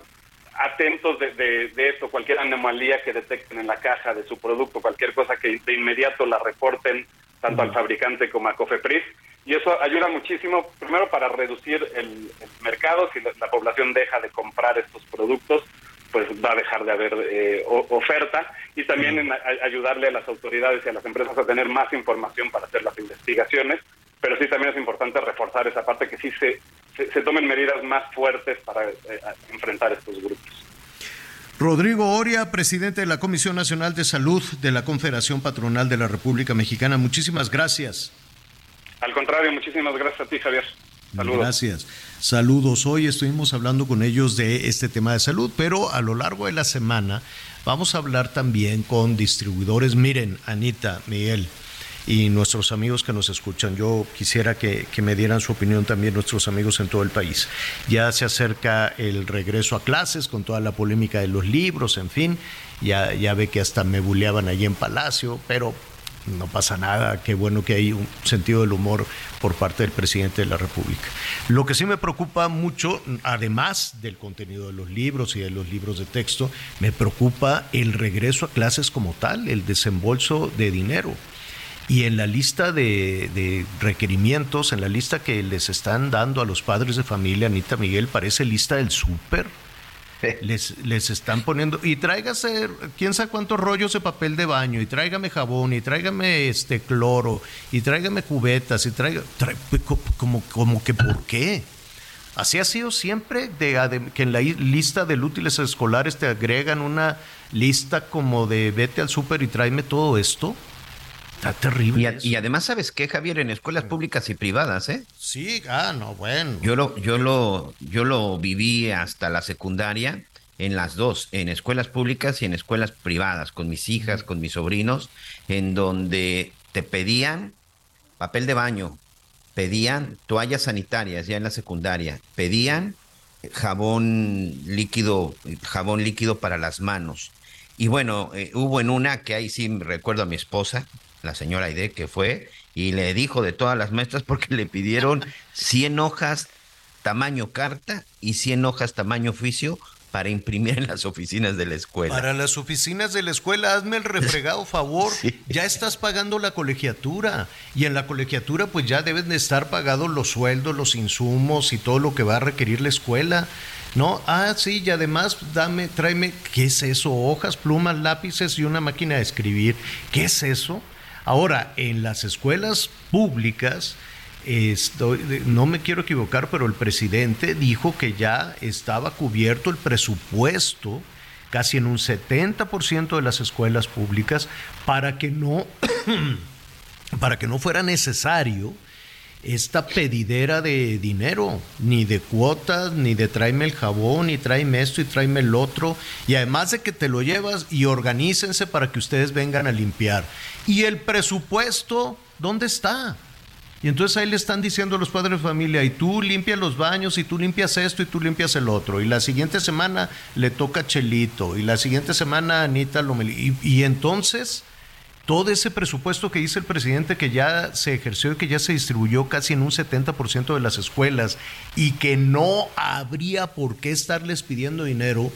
atentos de, de, esto, cualquier anomalía que detecten en la caja de su producto, cualquier cosa que de inmediato la reporten tanto al fabricante como a Cofepris. Y eso ayuda muchísimo, primero para reducir el, mercado, si la, población deja de comprar estos productos, pues va a dejar de haber eh, oferta, y también en ayudarle a las autoridades y a las empresas a tener más información para hacer las investigaciones, pero sí también es importante reforzar esa parte que sí se se, tomen medidas más fuertes para eh, enfrentar estos grupos. Rodrigo Oria, presidente de la Comisión Nacional de Salud de la Confederación Patronal de la República Mexicana, muchísimas gracias. Al contrario, muchísimas gracias a ti, Javier. Saludos. Gracias. Saludos. Hoy estuvimos hablando con ellos de este tema de salud, pero a lo largo de la semana vamos a hablar también con distribuidores. Miren, Anita, Miguel, y nuestros amigos que nos escuchan. Yo quisiera que, me dieran su opinión también nuestros amigos en todo el país. Ya se acerca el regreso a clases con toda la polémica de los libros, en fin. Ya, ya ve que hasta me buleaban allí en Palacio, pero no pasa nada, qué bueno que hay un sentido del humor por parte del presidente de la República. Lo que sí me preocupa mucho, además del contenido de los libros y de los libros de texto, me preocupa el regreso a clases como tal, el desembolso de dinero. Y en la lista de, requerimientos, en la lista que les están dando a los padres de familia, Anita Miguel, parece lista del súper. *laughs* Les, les están poniendo, y tráigase, quién sabe cuántos rollos de papel de baño, y tráigame jabón, y tráigame este cloro, y tráigame cubetas, y traiga, como, como que por qué. Así ha sido siempre, de, que en la lista de útiles escolares te agregan una lista como de vete al súper y tráeme todo esto. Está terrible. Y, además, ¿sabes qué, Javier? En escuelas públicas y privadas, ¿eh? Sí, ah, no, bueno. Yo lo, yo lo, yo lo viví hasta la secundaria en las dos, en escuelas públicas y en escuelas privadas, con mis hijas, con mis sobrinos, en donde te pedían papel de baño, pedían toallas sanitarias ya en la secundaria, pedían jabón líquido, jabón líquido para las manos. Y bueno, eh, hubo en una que ahí sí recuerdo a mi esposa, la señora Aide, que fue y le dijo de todas las maestras porque le pidieron 100 hojas tamaño carta y 100 hojas tamaño oficio para imprimir en las oficinas de la escuela. Para las oficinas de la escuela, hazme el refregado *laughs* favor. Ya estás pagando la colegiatura. Y en la colegiatura, pues ya deben de estar pagados los sueldos, los insumos y todo lo que va a requerir la escuela. ¿No? Ah, sí, y además, dame, tráeme, ¿qué es eso? Hojas, plumas, lápices y una máquina de escribir. ¿Qué es eso? Ahora, en las escuelas públicas, no me quiero equivocar, pero el presidente dijo que ya estaba cubierto el presupuesto casi en un 70% de las escuelas públicas para que no *clears throat* para que no fuera necesario esta pedidera de dinero, ni de cuotas, ni de tráeme el jabón, ni tráeme esto y tráeme el otro, y además de que te lo llevas y organícense para que ustedes vengan a limpiar. ¿Y el presupuesto dónde está? Y entonces ahí le están diciendo a los padres de familia, y tú limpias los baños, y tú limpias esto, y tú limpias el otro. Y la siguiente semana le toca Chelito, y la siguiente semana Anita y entonces, todo ese presupuesto que dice el presidente que ya se ejerció y que ya se distribuyó casi en un 70% de las escuelas, y que no habría por qué estarles pidiendo dinero,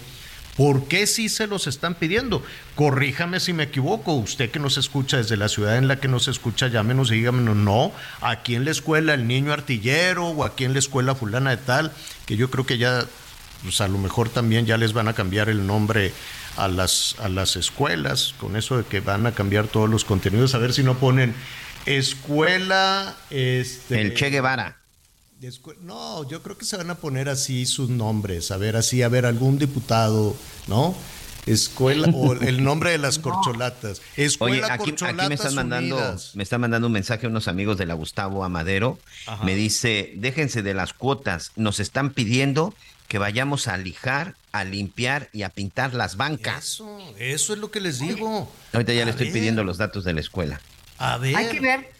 ¿Por qué sí se los están pidiendo? Corríjame si me equivoco. Usted que nos escucha desde la ciudad en la que nos escucha, llámenos y díganos, no, aquí en la escuela el niño artillero o aquí en la escuela fulana de tal, que yo creo que ya, pues a lo mejor también ya les van a cambiar el nombre a las, a las escuelas, con eso de que van a cambiar todos los contenidos, a ver si no ponen escuela... Este, el Che Guevara. No, yo creo que se van a poner así sus nombres, a ver, así, a ver, algún diputado, ¿no? Escuela, o *laughs* el nombre de las corcholatas. Escuela Oye, aquí, Corcholatas aquí me están mandando, Unidas. me están mandando un mensaje a unos amigos de la Gustavo Amadero. Ajá. Me dice, déjense de las cuotas, nos están pidiendo que vayamos a lijar, a limpiar y a pintar las bancas. Eso, eso es lo que les digo. Ahorita ya A le estoy ver, pidiendo los datos de la escuela. A ver. Hay que ver.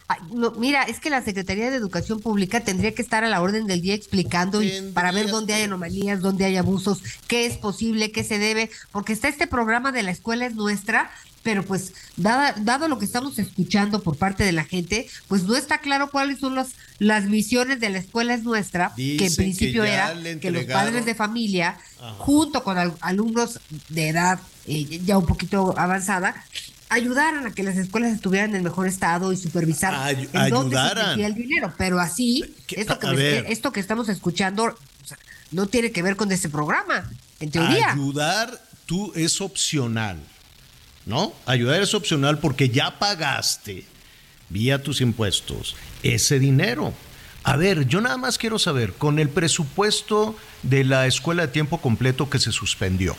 mira, es que la Secretaría de Educación Pública tendría que estar a la orden del día explicando y para ver dónde hay anomalías, dónde hay abusos, qué es posible, qué se debe, porque está este programa de la escuela es nuestra, pero pues dada- dado lo que estamos escuchando por parte de la gente, pues no está claro cuáles son las, las misiones de la escuela es nuestra, que en que principio era que los padres de familia, junto con al- alumnos de edad eh, ya un poquito avanzada, ayudaran a que las escuelas estuvieran en mejor estado y supervisar Ay- en dónde se el dinero. Pero así, esto que, me- esto que estamos escuchando o sea, no tiene que ver con este programa, en teoría. Ayudar tú es opcional, ¿no? Ayudar es opcional porque ya pagaste vía tus impuestos ese dinero. A ver, yo nada más quiero saber, con el presupuesto de la escuela de tiempo completo que se suspendió,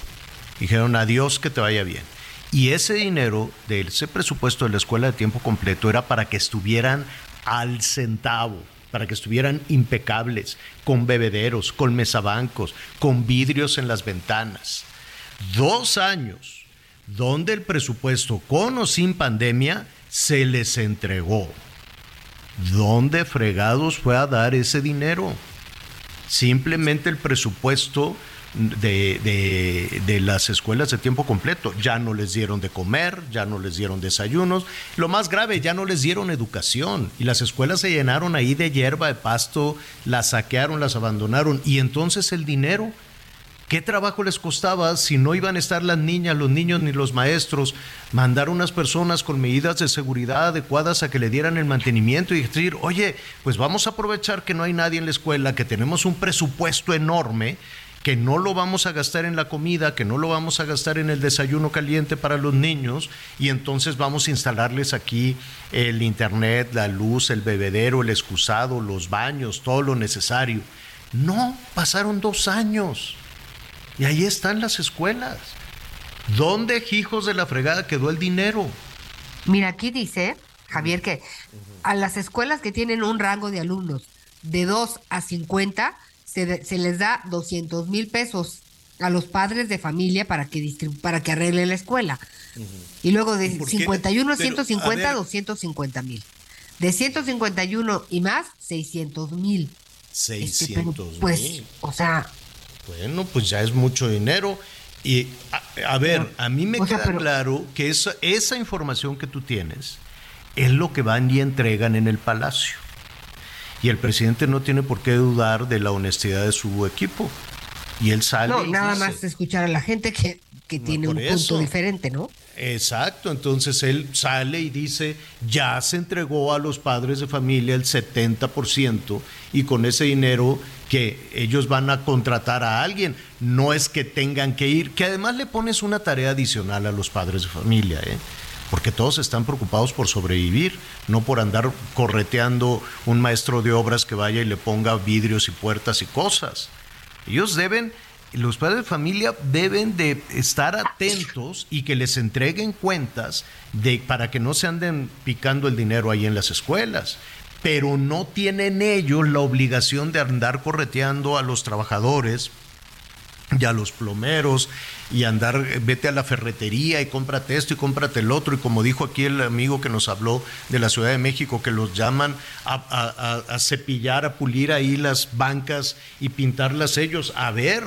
dijeron adiós, que te vaya bien. Y ese dinero de ese presupuesto de la escuela de tiempo completo era para que estuvieran al centavo, para que estuvieran impecables, con bebederos, con mesabancos, con vidrios en las ventanas. Dos años donde el presupuesto, con o sin pandemia, se les entregó. ¿Dónde fregados fue a dar ese dinero? Simplemente el presupuesto de, de- de las escuelas de tiempo completo. Ya no les dieron de comer, ya no les dieron desayunos. Lo más grave, ya no les dieron educación. Y las escuelas se llenaron ahí de hierba, de pasto, las saquearon, las abandonaron. Y entonces el dinero, ¿Qué trabajo les costaba si no iban a estar las niñas, los niños ni los maestros? Mandar unas personas con medidas de seguridad adecuadas a que le dieran el mantenimiento y decir, oye, pues vamos a aprovechar que no hay nadie en la escuela, que tenemos un presupuesto enorme, que no lo vamos a gastar en la comida, que no lo vamos a gastar en el desayuno caliente para los niños, y entonces vamos a instalarles aquí el internet, la luz, el bebedero, el excusado, los baños, todo lo necesario. No, pasaron dos años. Y ahí están las escuelas. ¿Dónde, hijos de la fregada, quedó el dinero? Mira, aquí dice, Javier, que a las escuelas que tienen un rango de alumnos de 2 a 50, se, les da 200 mil pesos a los padres de familia para que, para que arreglen la escuela. Y luego de ¿Por qué? 51 a Pero, 150, a ver. 250 mil. De 151 y más, 600 mil. Este, pero, 600 Pues, mil. o sea, Bueno, pues ya es mucho dinero. Y a, a ver, a mí me O sea, queda pero- claro que esa, esa información que tú tienes es lo que van y entregan en el palacio. Y el presidente no tiene por qué dudar de la honestidad de su equipo. Y él sale. No, y nada dice- más escuchar a la gente que, que tiene un punto diferente, ¿no? Exacto, entonces él sale y dice, ya se entregó a los padres de familia el 70% y con ese dinero que ellos van a contratar a alguien, no es que tengan que ir, que además le pones una tarea adicional a los padres de familia, ¿eh? porque todos están preocupados por sobrevivir, no por andar correteando un maestro de obras que vaya y le ponga vidrios y puertas y cosas. Ellos deben, los padres de familia deben de estar atentos y que les entreguen cuentas de, para que no se anden picando el dinero ahí en las escuelas. Pero no tienen ellos la obligación de andar correteando a los trabajadores y a los plomeros y andar, eh, vete a la ferretería y cómprate esto y cómprate el otro. Y como dijo aquí el amigo que nos habló de la Ciudad de México, que los llaman a, a- cepillar, a pulir ahí las bancas y pintarlas ellos. A ver.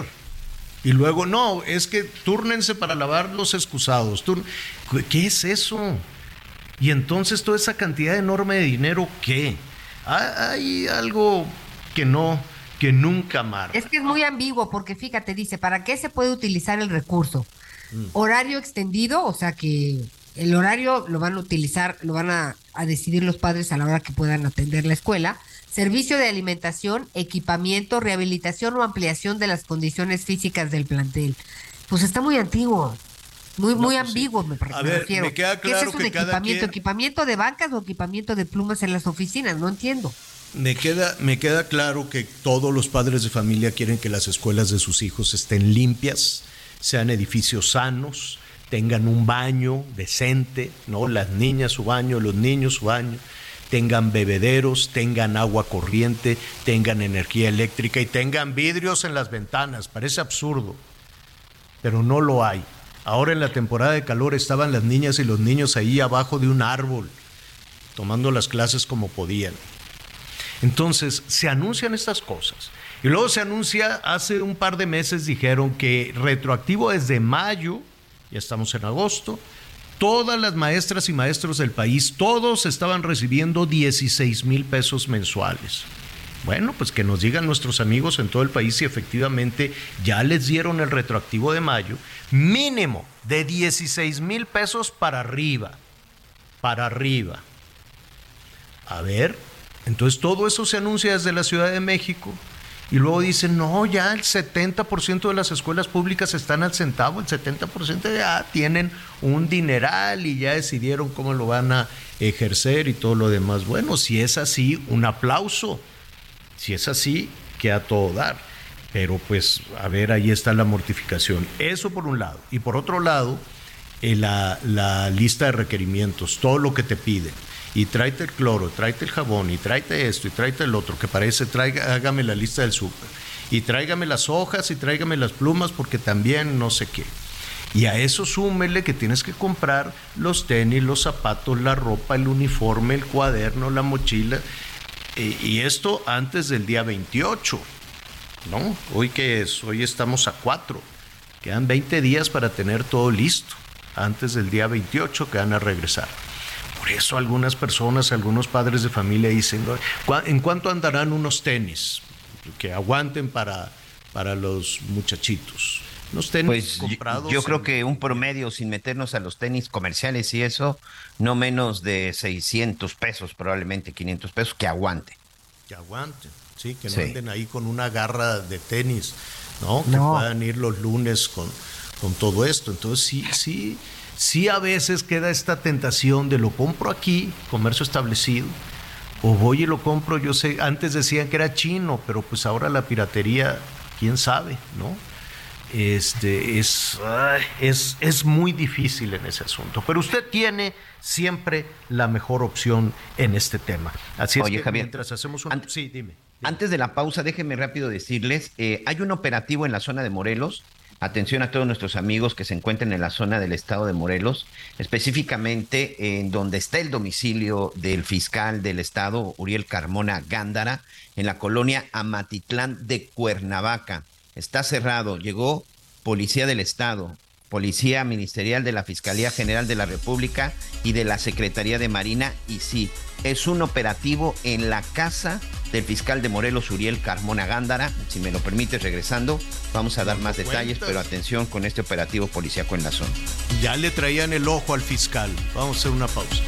Y luego, no, es que túrnense para lavar los excusados. ¿Qué es eso? Y entonces toda esa cantidad enorme de dinero, ¿qué? Ha- Hay algo que no, que nunca marca. Es que es muy ambiguo porque fíjate, dice, ¿para qué se puede utilizar el recurso? Mm. Horario extendido, o sea que el horario lo van a utilizar, lo van a, a decidir los padres a la hora que puedan atender la escuela. Servicio de alimentación, equipamiento, rehabilitación o ampliación de las condiciones físicas del plantel. Pues está muy antiguo, muy, muy pues sí. ambiguo, me, A me ver, refiero. me queda ¿Qué claro es eso que de cada equipamiento? quien- ¿Equipamiento de bancas o equipamiento de plumas en las oficinas? No entiendo. Me queda, me queda claro que todos los padres de familia quieren que las escuelas de sus hijos estén limpias, sean edificios sanos, tengan un baño decente, ¿no? Las niñas su baño, los niños su baño, tengan bebederos, tengan agua corriente, tengan energía eléctrica y tengan vidrios en las ventanas. Parece absurdo, pero no lo hay. Ahora en la temporada de calor estaban las niñas y los niños ahí abajo de un árbol, tomando las clases como podían. Entonces, se anuncian estas cosas. Y luego se anuncia, hace un par de meses dijeron que retroactivo desde mayo, ya estamos en agosto, todas las maestras y maestros del país, todos estaban recibiendo 16 mil pesos mensuales. Bueno, pues que nos digan nuestros amigos en todo el país si efectivamente ya les dieron el retroactivo de mayo, mínimo de 16 mil pesos para arriba, para arriba. A ver, entonces todo eso se anuncia desde la Ciudad de México y luego dicen, no, ya el 70% de las escuelas públicas están al centavo, el 70% ya tienen un dineral y ya decidieron cómo lo van a ejercer y todo lo demás. Bueno, si es así, un aplauso. Si es así, que a todo dar. Pero pues, a ver, ahí está la mortificación. Eso por un lado. Y por otro lado, eh, la, la lista de requerimientos, todo lo que te piden. Y tráete el cloro, tráete el jabón, y tráete esto, y tráete el otro, que parece, traiga, hágame la lista del súper. Y tráigame las hojas y tráigame las plumas, porque también no sé qué. Y a eso súmele que tienes que comprar los tenis, los zapatos, la ropa, el uniforme, el cuaderno, la mochila. Y esto antes del día 28, ¿no? Hoy que es, hoy estamos a 4. Quedan 20 días para tener todo listo, antes del día 28 que van a regresar. Por eso algunas personas, algunos padres de familia dicen, "¿Cuá- ¿en cuánto andarán unos tenis? Que aguanten para, para los muchachitos. Unos tenis Pues comprados. yo creo en- que un promedio, sin meternos a los tenis comerciales y eso, no menos de 600 pesos, probablemente 500 pesos, que aguante. Que aguanten, sí, que no Sí. anden ahí con una garra de tenis, ¿no? Que puedan ir los lunes con, con todo esto. Entonces sí, sí, sí a veces queda esta tentación de lo compro aquí, comercio establecido, o voy y lo compro, yo sé, antes decían que era chino, pero pues ahora la piratería, quién sabe, ¿no? Este es, es, es muy difícil en ese asunto. Pero usted tiene siempre la mejor opción en este tema. Así Oye, es que Javier, mientras hacemos un... an- Sí, dime. Antes de la pausa, déjenme rápido decirles, eh, hay un operativo en la zona de Morelos. Atención a todos nuestros amigos que se encuentren en la zona del estado de Morelos, específicamente en donde está el domicilio del fiscal del estado, Uriel Carmona Gándara, en la colonia Amatitlán de Cuernavaca. Está cerrado, llegó policía del estado, Policía Ministerial de la Fiscalía General de la República y de la Secretaría de Marina. Y sí, es un operativo en la casa del fiscal de Morelos, Uriel Carmona Gándara. Si me lo permite, regresando, vamos a dar más detalles, pero atención con este operativo policíaco en la zona. Ya le traían el ojo al fiscal. Vamos a hacer una pausa.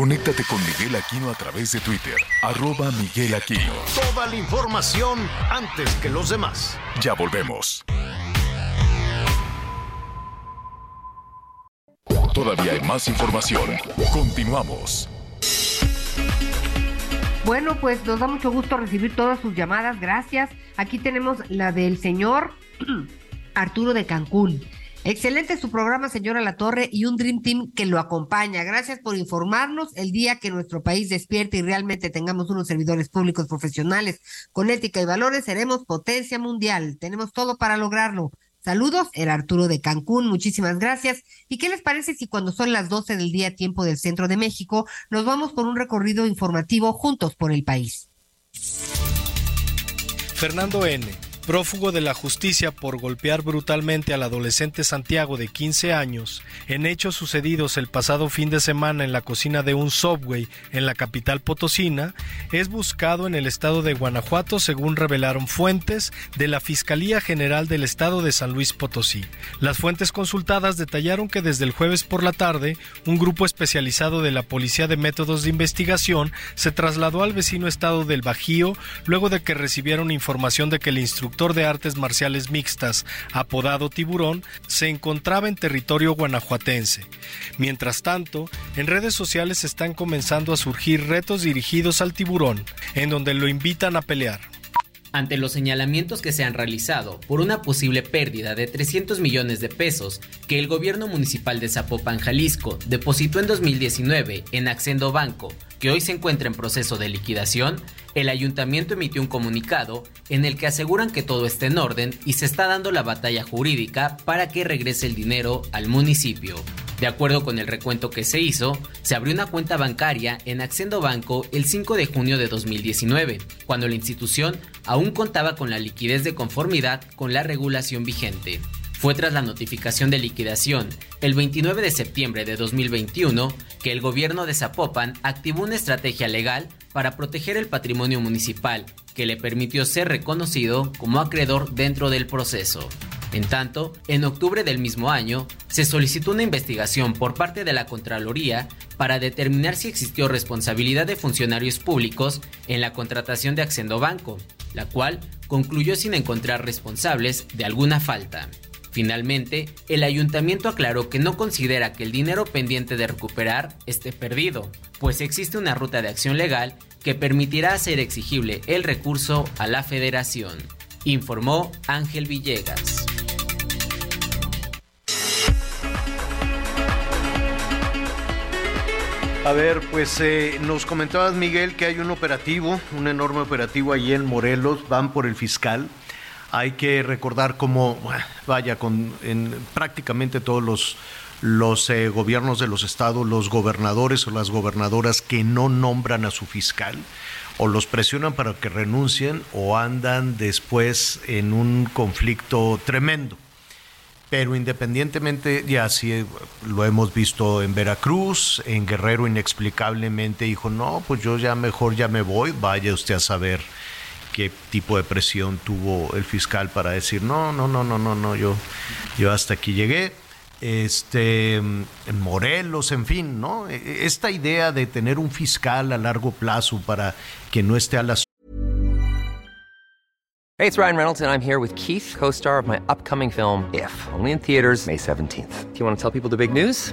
Conéctate con Miguel Aquino a través de Twitter, arroba Miguel Aquino. Toda la información antes que los demás. Ya volvemos. Todavía hay más información. Continuamos. Bueno, pues nos da mucho gusto recibir todas sus llamadas. Gracias. Aquí tenemos la del señor *clears throat* Arturo de Cancún. Excelente su programa, señora La Torre, y un Dream Team que lo acompaña. Gracias por informarnos el día que nuestro país despierte y realmente tengamos unos servidores públicos profesionales con ética y valores, seremos potencia mundial. Tenemos todo para lograrlo. Saludos, el Arturo de Cancún, muchísimas gracias. ¿Y qué les parece si cuando son las 12 del día tiempo del centro de México nos vamos por un recorrido informativo juntos por el país? Fernando N prófugo de la justicia por golpear brutalmente al adolescente Santiago de 15 años, en hechos sucedidos el pasado fin de semana en la cocina de un subway en la capital potosina, es buscado en el estado de Guanajuato según revelaron fuentes de la Fiscalía General del Estado de San Luis Potosí. Las fuentes consultadas detallaron que desde el jueves por la tarde, un grupo especializado de la Policía de Métodos de Investigación se trasladó al vecino estado del Bajío luego de que recibieron información de que el instructor de artes marciales mixtas, apodado Tiburón, se encontraba en territorio guanajuatense. Mientras tanto, en redes sociales están comenzando a surgir retos dirigidos al tiburón, en donde lo invitan a pelear. Ante los señalamientos que se han realizado por una posible pérdida de 300 millones de pesos que el gobierno municipal de Zapopan, Jalisco, depositó en 2019 en Accendo Banco, que hoy se encuentra en proceso de liquidación, el ayuntamiento emitió un comunicado en el que aseguran que todo está en orden y se está dando la batalla jurídica para que regrese el dinero al municipio. De acuerdo con el recuento que se hizo, se abrió una cuenta bancaria en Accendo Banco el 5 de junio de 2019, cuando la institución aún contaba con la liquidez de conformidad con la regulación vigente. Fue tras la notificación de liquidación el 29 de septiembre de 2021 que el gobierno de Zapopan activó una estrategia legal para proteger el patrimonio municipal que le permitió ser reconocido como acreedor dentro del proceso. En tanto, en octubre del mismo año, se solicitó una investigación por parte de la Contraloría para determinar si existió responsabilidad de funcionarios públicos en la contratación de Accendo Banco, la cual concluyó sin encontrar responsables de alguna falta. Finalmente, el ayuntamiento aclaró que no considera que el dinero pendiente de recuperar esté perdido, pues existe una ruta de acción legal que permitirá hacer exigible el recurso a la federación, informó Ángel Villegas. A ver, pues eh, nos comentabas, Miguel, que hay un operativo, un enorme operativo allí en Morelos, van por el fiscal. Hay que recordar cómo, vaya, con en prácticamente todos los, los eh, gobiernos de los estados, los gobernadores o las gobernadoras que no nombran a su fiscal, o los presionan para que renuncien o andan después en un conflicto tremendo. Pero independientemente, ya sí lo hemos visto en Veracruz, en Guerrero inexplicablemente dijo, no, pues yo ya mejor ya me voy, vaya usted a saber qué tipo de presión tuvo el fiscal para decir, no, no, no, no, no, no, yo, yo hasta aquí llegué. Este, en Morelos, en fin, ¿no? Esta idea de tener un fiscal a largo plazo para que no esté a las Hey, it's Ryan Reynolds, and I'm here with Keith, co star of my upcoming film, If, only in theaters, May 17th. Do you want to tell people the big news?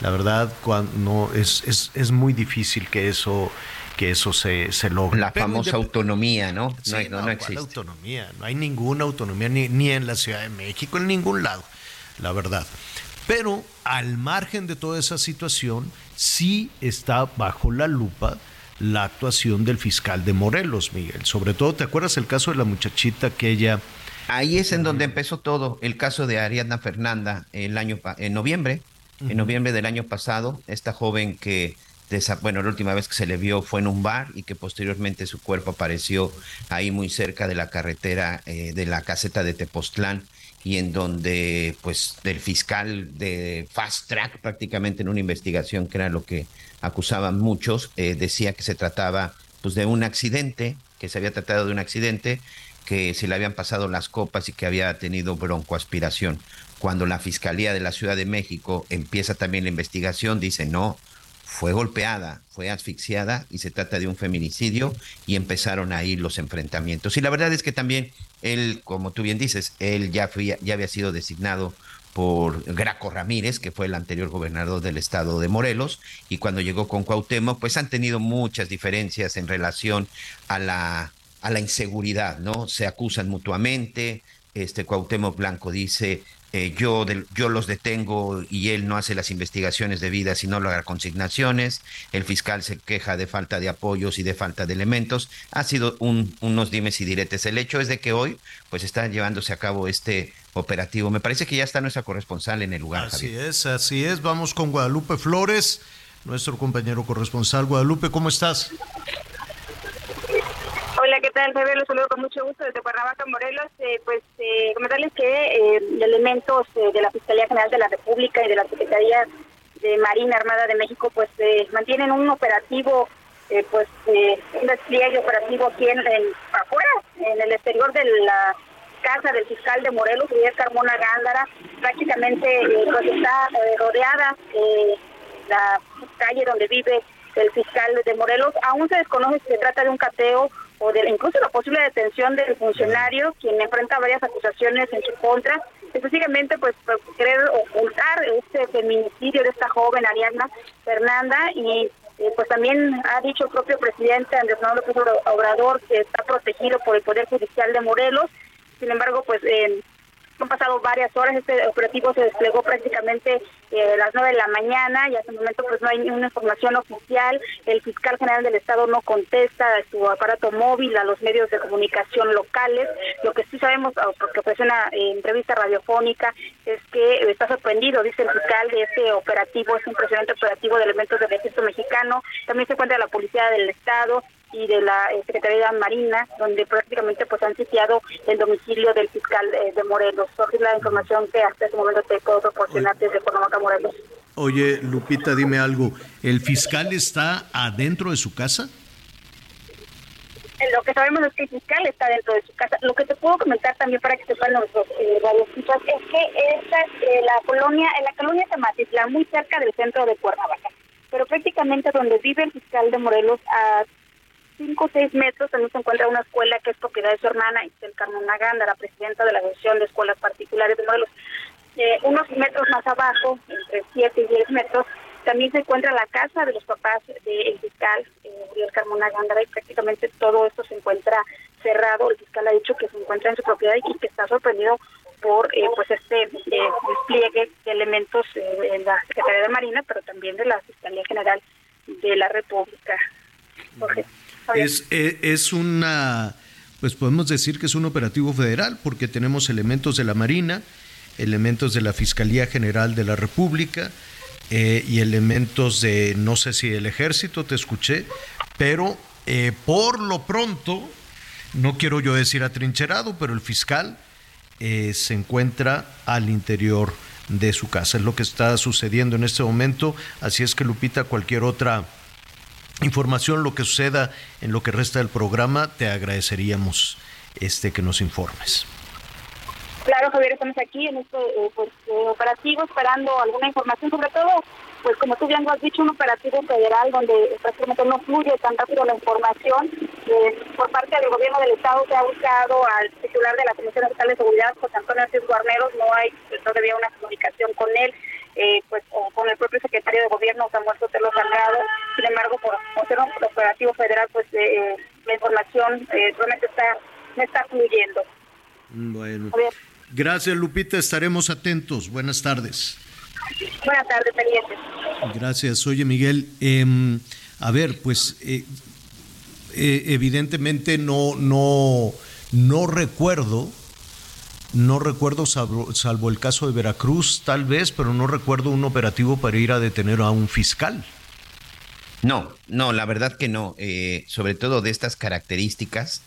La verdad, cuando es, es, es muy difícil que eso, que eso se, se logre. La famosa autonomía, ¿no? Sí, no, hay- no, no existe. autonomía? No hay ninguna autonomía ni, ni en la Ciudad de México, en ningún lado, la verdad. Pero al margen de toda esa situación, sí está bajo la lupa la actuación del fiscal de Morelos, Miguel. Sobre todo, ¿te acuerdas el caso de la muchachita que ella... Ahí es en donde empezó todo, el caso de Ariadna Fernanda el año en noviembre, en noviembre del año pasado, esta joven que bueno, la última vez que se le vio fue en un bar y que posteriormente su cuerpo apareció ahí muy cerca de la carretera eh, de la caseta de Tepoztlán y en donde pues del fiscal de fast track prácticamente en una investigación que era lo que acusaban muchos eh, decía que se trataba pues de un accidente que se había tratado de un accidente que se le habían pasado las copas y que había tenido broncoaspiración. Cuando la Fiscalía de la Ciudad de México empieza también la investigación, dice no, fue golpeada, fue asfixiada y se trata de un feminicidio y empezaron ahí los enfrentamientos. Y la verdad es que también él, como tú bien dices, él ya, fui- ya había sido designado por Graco Ramírez, que fue el anterior gobernador del estado de Morelos, y cuando llegó con Cuauhtémoc, pues han tenido muchas diferencias en relación a la, a la inseguridad, ¿no? Se acusan mutuamente, este Cuauhtémoc Blanco dice, eh, yo, del- yo los detengo y él no hace las investigaciones debidas, sino logra consignaciones, el fiscal se queja de falta de apoyos y de falta de elementos, ha sido un- unos dimes y diretes. El hecho es de que hoy pues está llevándose a cabo este operativo. Me parece que ya está nuestra corresponsal en el lugar. Así Javier. es, así es. Vamos con Guadalupe Flores, nuestro compañero corresponsal. Guadalupe, ¿cómo estás? Hola, ¿qué tal? Javier, los saludo con mucho gusto desde Cuernavaca, Morelos. Eh, pues eh, comentarles que eh, elementos eh, de la Fiscalía General de la República y de la Secretaría de Marina Armada de México pues eh, mantienen un operativo, eh, pues un despliegue operativo aquí en, afuera, en el exterior de la casa del fiscal de Morelos, Javier Carmona Gándara. Prácticamente pues está rodeada la calle donde vive el fiscal de Morelos. Aún se desconoce si se trata de un cateo o de incluso la posible detención del funcionario, quien enfrenta varias acusaciones en su contra, específicamente pues por querer ocultar este feminicidio de esta joven Ariadna Fernanda y eh, pues también ha dicho el propio presidente Andrés Manuel López Obrador que está protegido por el Poder Judicial de Morelos. Sin embargo, pues eh, han pasado varias horas, este operativo se desplegó prácticamente eh, las 9 de la mañana y hasta el momento pues no hay ninguna información oficial. El fiscal general del estado no contesta su aparato móvil a los medios de comunicación locales. Lo que sí sabemos, porque ofreció una eh, entrevista radiofónica, es que está sorprendido, dice el fiscal, de este operativo, este impresionante operativo de elementos del ejército mexicano. También se encuentra la policía del estado y de la eh, Secretaría Marina, donde prácticamente pues han sitiado el domicilio del fiscal eh, de Morelos. Es la información que hasta este momento te puedo proporcionar desde Cuernavaca, Morelos. Oye, Lupita, dime algo. ¿El fiscal está adentro de su casa? Eh, Lo que sabemos es que el fiscal está dentro de su casa. Lo que te puedo comentar también para que sepan nuestros eh, radioescuchas es que esta es eh, la colonia, en la colonia Tamatitlán, muy cerca del centro de Cuernavaca, pero prácticamente donde vive el fiscal de Morelos a cinco o seis metros también se encuentra una escuela que es propiedad de su hermana, Isabel Carmen Naganda, la presidenta de la Asociación de Escuelas Particulares de. Eh, unos metros más abajo, entre 7 y 10 metros, también se encuentra la casa de los papás del fiscal, eh, Carmona Gándara, y prácticamente todo esto se encuentra cerrado. El fiscal ha dicho que se encuentra en su propiedad y que está sorprendido por eh, pues este eh, despliegue de elementos eh, en la Secretaría de Marina, pero también de la Fiscalía General de la República. Jorge. Es, es una, pues podemos decir que es un operativo federal porque tenemos elementos de la Marina, elementos de la Fiscalía General de la República eh, y elementos de, no sé si el ejército, te escuché, pero eh, por lo pronto, no quiero yo decir atrincherado, pero el fiscal eh, se encuentra al interior de su casa. Es lo que está sucediendo en este momento. Así es que Lupita, cualquier otra información, lo que suceda en lo que resta del programa, te agradeceríamos este que nos informes. Claro, Javier, estamos aquí en este eh, pues, eh, operativo esperando alguna información, sobre todo, pues como tú bien lo has dicho, un operativo federal donde prácticamente no fluye tan rápido la información. Eh, por parte del gobierno del Estado se ha buscado al titular de la Comisión Estatal de Seguridad, José Antonio Ortiz Guarneros, no hay pues, todavía una comunicación con él. Eh, pues con el propio secretario de gobierno Samuel Sotelo Salgado. Sin embargo, por, ser un operativo federal, pues eh, la información realmente está, no está fluyendo. Bueno. Gracias, Lupita. Estaremos atentos. Buenas tardes. Buenas tardes, pendientes. Gracias. Oye, Miguel, em, a ver, pues eh, eh, evidentemente no, no, no recuerdo, no recuerdo salvo, salvo, el caso de Veracruz, tal vez, pero no recuerdo un operativo para ir a detener a un fiscal. No, no, la verdad que no. Eh, sobre todo de estas características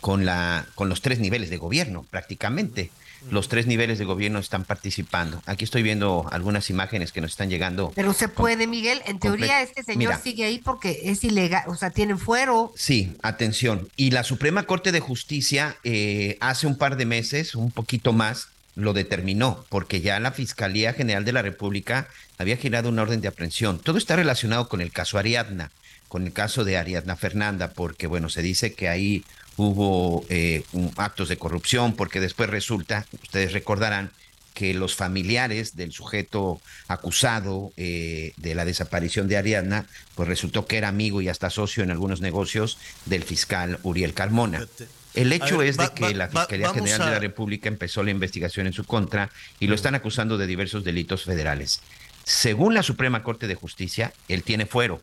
con la, con los tres niveles de gobierno, prácticamente los tres niveles de gobierno están participando. Aquí estoy viendo algunas imágenes que nos están llegando. Pero se puede, Miguel. En teoría, este señor sigue ahí porque es ilegal, o sea, tiene fuero. Sí, atención. Y la Suprema Corte de Justicia eh, hace un par de meses, un poquito más, lo determinó, porque ya la Fiscalía General de la República había girado una orden de aprehensión. Todo está relacionado con el caso Ariadna, con el caso de Ariadna Fernanda, porque, bueno, se dice que ahí hubo eh, actos de corrupción, porque después resulta, ustedes recordarán, que los familiares del sujeto acusado eh, de la desaparición de Ariadna, pues resultó que era amigo y hasta socio en algunos negocios del fiscal Uriel Carmona. El hecho es de que la Fiscalía General de la República empezó la investigación en su contra y lo están acusando de diversos delitos federales. Según la Suprema Corte de Justicia, él tiene fuero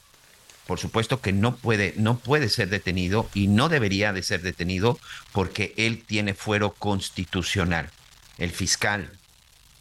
por supuesto que no puede, no puede ser detenido y no debería de ser detenido porque él tiene fuero constitucional. El fiscal,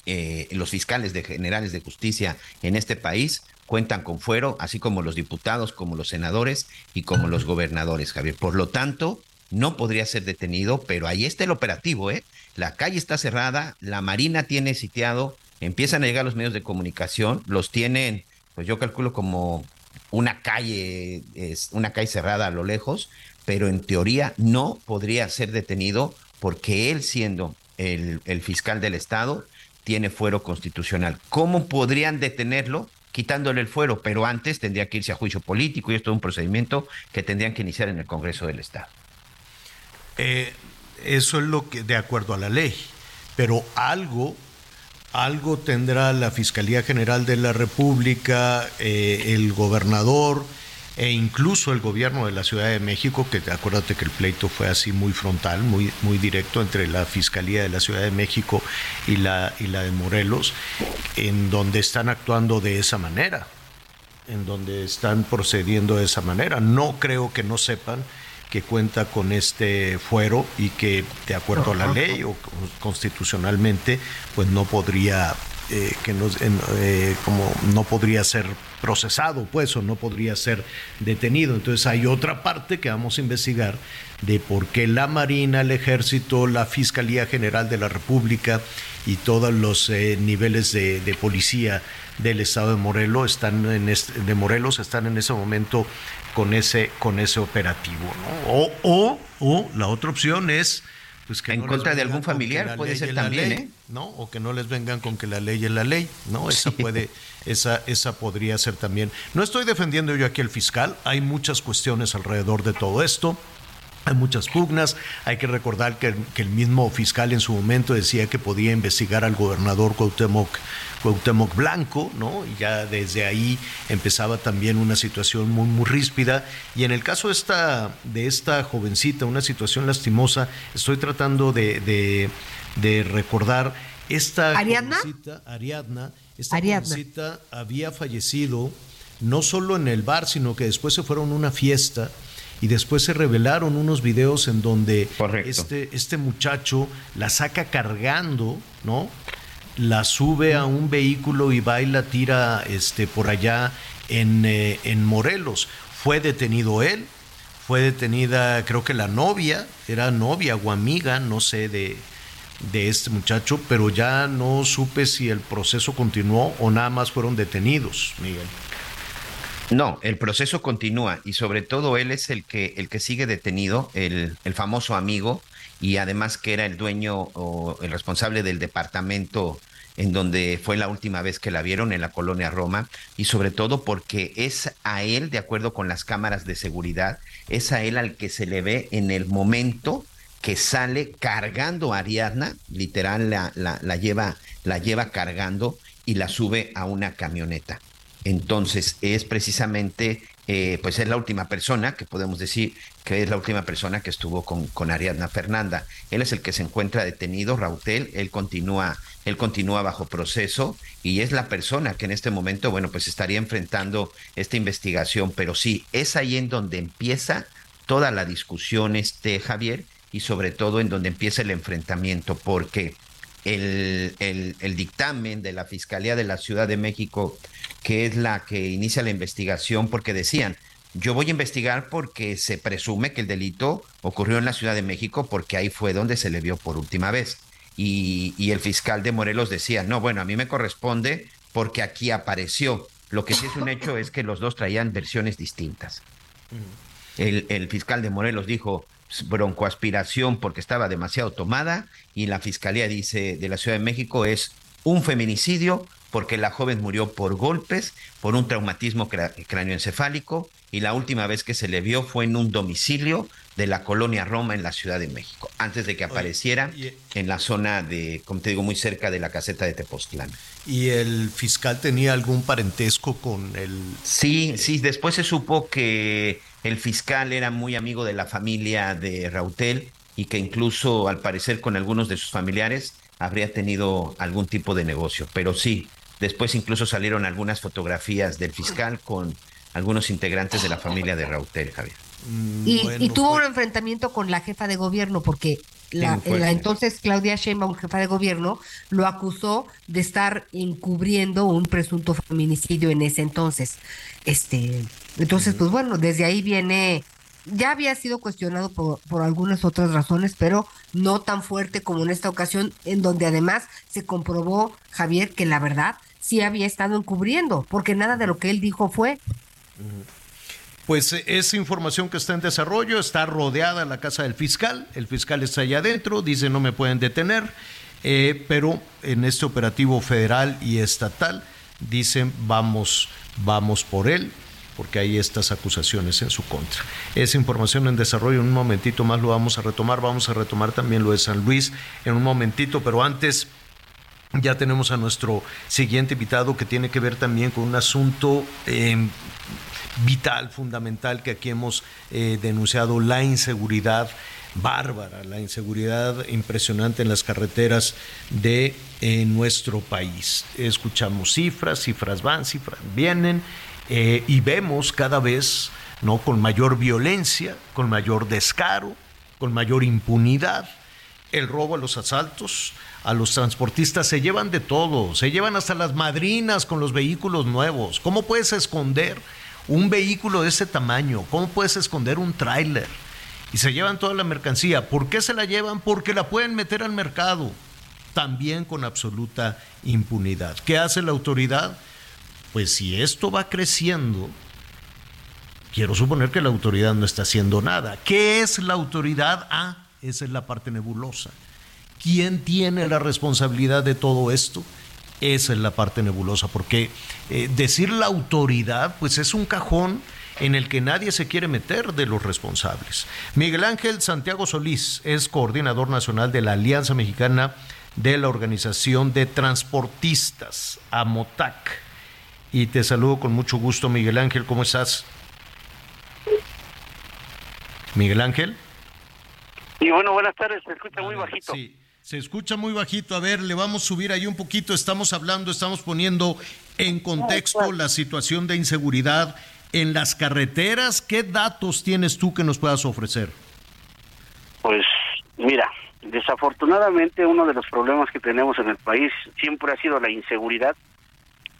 eh, los fiscales de generales de justicia en este país cuentan con fuero, así como los diputados, como los senadores y como los gobernadores, Javier. Por lo tanto, no podría ser detenido, pero ahí está el operativo, ¿eh? La calle está cerrada, la Marina tiene sitiado, empiezan a llegar los medios de comunicación, los tienen, pues yo calculo como una calle, es una calle cerrada a lo lejos, pero en teoría no podría ser detenido porque él siendo el, fiscal del Estado tiene fuero constitucional. ¿Cómo podrían detenerlo? quitándole el fuero, pero antes tendría que irse a juicio político y esto es un procedimiento que tendrían que iniciar en el Congreso del Estado. Eh, eso es lo que, de acuerdo a la ley, pero algo algo tendrá la Fiscalía General de la República, eh, el gobernador e incluso el gobierno de la Ciudad de México, que acuérdate que el pleito fue así muy frontal, muy, muy directo entre la Fiscalía de la Ciudad de México y la, y la de Morelos, en donde están actuando de esa manera, en donde están procediendo de esa manera. No creo que no sepan que cuenta con este fuero y que de acuerdo a la ley o constitucionalmente pues no podría eh, que no, eh, como no podría ser procesado pues o no podría ser detenido. Entonces hay otra parte que vamos a investigar de por qué la Marina, el Ejército, la Fiscalía General de la República y todos los eh, niveles de, de, policía del estado de Morelos están en este, de Morelos están en ese momento con ese, con ese operativo. O, o, o la otra opción es pues que en contra de algún familiar puede ser también, ¿eh? ¿no? O que no les vengan con que la ley es la ley, ¿no? *laughs* Esa puede, esa, esa podría ser también. No estoy defendiendo yo aquí al fiscal, hay muchas cuestiones alrededor de todo esto. Hay muchas pugnas. Hay que recordar que, el mismo fiscal en su momento decía que podía investigar al gobernador Cuauhtémoc, Cuauhtémoc Blanco, ¿no? Y ya desde ahí empezaba también una situación muy, muy ríspida. Y en el caso de esta, de esta jovencita, una situación lastimosa, estoy tratando de, recordar esta ¿Ariadna? jovencita, Ariadna, esta jovencita había fallecido no solo en el bar, sino que después se fueron a una fiesta y después se revelaron unos videos en donde este, este muchacho la saca cargando, ¿no? La sube a un vehículo y va y la tira este, por allá en, eh, en Morelos. Fue detenido él, fue detenida creo que la novia, era novia o amiga, no sé, de, de este muchacho, pero ya no supe si el proceso continuó o nada más fueron detenidos, Miguel. No, el proceso continúa y sobre todo él es el que, el que sigue detenido, el, el famoso amigo y además que era el dueño o el responsable del departamento en donde fue la última vez que la vieron en la colonia Roma y sobre todo porque es a él, de acuerdo con las cámaras de seguridad, es a él al que se le ve en el momento que sale cargando a Ariadna, literal la, la, la lleva, la lleva cargando y la sube a una camioneta. Entonces es precisamente, eh, pues es la última persona que podemos decir que es la última persona que estuvo con, Ariadna Fernanda. Él es el que se encuentra detenido, Rautel, él continúa, él continúa bajo proceso y es la persona que en este momento, bueno, pues estaría enfrentando esta investigación. Pero sí, es ahí en donde empieza toda la discusión, este Javier, y sobre todo en donde empieza el enfrentamiento, porque el, el, el, dictamen de la Fiscalía de la Ciudad de México, que es la que inicia la investigación, porque decían, yo voy a investigar porque se presume que el delito ocurrió en la Ciudad de México porque ahí fue donde se le vio por última vez. Y, y el fiscal de Morelos decía, no, bueno, a mí me corresponde porque aquí apareció. Lo que sí es un hecho es que los dos traían versiones distintas. El, el fiscal de Morelos dijo, broncoaspiración porque estaba demasiado tomada y la fiscalía dice de la Ciudad de México es un feminicidio porque la joven murió por golpes, por un traumatismo cráneoencefálico y la última vez que se le vio fue en un domicilio de la colonia Roma en la Ciudad de México, antes de que apareciera en la zona de, como te digo, muy cerca de la caseta de Tepoztlán. ¿Y el fiscal tenía algún parentesco con el...? Sí, sí, después se supo que el fiscal era muy amigo de la familia de Rautel y que incluso al parecer con algunos de sus familiares habría tenido algún tipo de negocio. Pero sí, después incluso salieron algunas fotografías del fiscal con algunos integrantes de la familia de Rautel, Javier. Y, bueno, y tuvo pues... un enfrentamiento con la jefa de gobierno porque la, la, entonces Claudia Sheinbaum, jefa de gobierno, lo acusó de estar encubriendo un presunto feminicidio en ese entonces. Este, entonces, pues bueno, desde ahí viene, ya había sido cuestionado por, por algunas otras razones, pero no tan fuerte como en esta ocasión, en donde además se comprobó, Javier, que la verdad sí había estado encubriendo, porque nada de lo que él dijo fue. Pues es información que está en desarrollo, está rodeada la casa del fiscal, el fiscal está allá adentro, dice no me pueden detener, eh, pero en este operativo federal y estatal dicen vamos, vamos por él, porque hay estas acusaciones en su contra. Esa información en desarrollo, en un momentito más lo vamos a retomar, vamos a retomar también lo de San Luis en un momentito, pero antes ya tenemos a nuestro siguiente invitado que tiene que ver también con un asunto eh, vital, fundamental que aquí hemos eh, denunciado, la inseguridad bárbara, la inseguridad impresionante en las carreteras de eh, nuestro país. Escuchamos cifras, cifras van, cifras vienen eh, y vemos cada vez no con mayor violencia, con mayor descaro, con mayor impunidad el robo a los asaltos, a los transportistas, se llevan de todo, se llevan hasta las madrinas con los vehículos nuevos. ¿Cómo puedes esconder un vehículo de ese tamaño? ¿Cómo puedes esconder un tráiler? Y se llevan toda la mercancía. ¿Por qué se la llevan? Porque la pueden meter al mercado, también con absoluta impunidad. ¿Qué hace la autoridad? Pues si esto va creciendo, quiero suponer que la autoridad no está haciendo nada. ¿Qué es la autoridad? Ah, esa es la parte nebulosa. ¿Quién tiene la responsabilidad de todo esto? Esa es la parte nebulosa, porque eh, decir la autoridad, pues es un cajón en el que nadie se quiere meter de los responsables. Miguel Ángel Santiago Solís es coordinador nacional de la Alianza Mexicana de la Organización de Transportistas, AMOTAC. Y te saludo con mucho gusto, Miguel Ángel, ¿cómo estás? Miguel Ángel. Y bueno, buenas tardes, se escucha muy bajito. Sí, se escucha muy bajito. A ver, le vamos a subir ahí un poquito. Estamos hablando, estamos poniendo en contexto la situación de inseguridad en las carreteras. ¿Qué datos tienes tú que nos puedas ofrecer? Pues mira, desafortunadamente uno de los problemas que tenemos en el país siempre ha sido la inseguridad,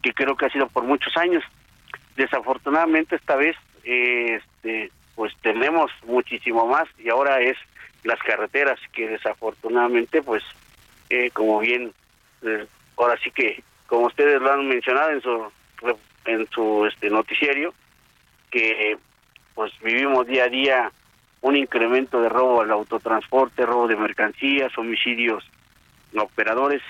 que creo que ha sido por muchos años. Desafortunadamente esta vez, eh, este, pues tenemos muchísimo más y ahora es las carreteras que desafortunadamente pues eh, como bien eh, ahora sí que como ustedes lo han mencionado en su en su este noticiario que pues vivimos día a día un incremento de robo al autotransporte, robo de mercancías, homicidios a operadores.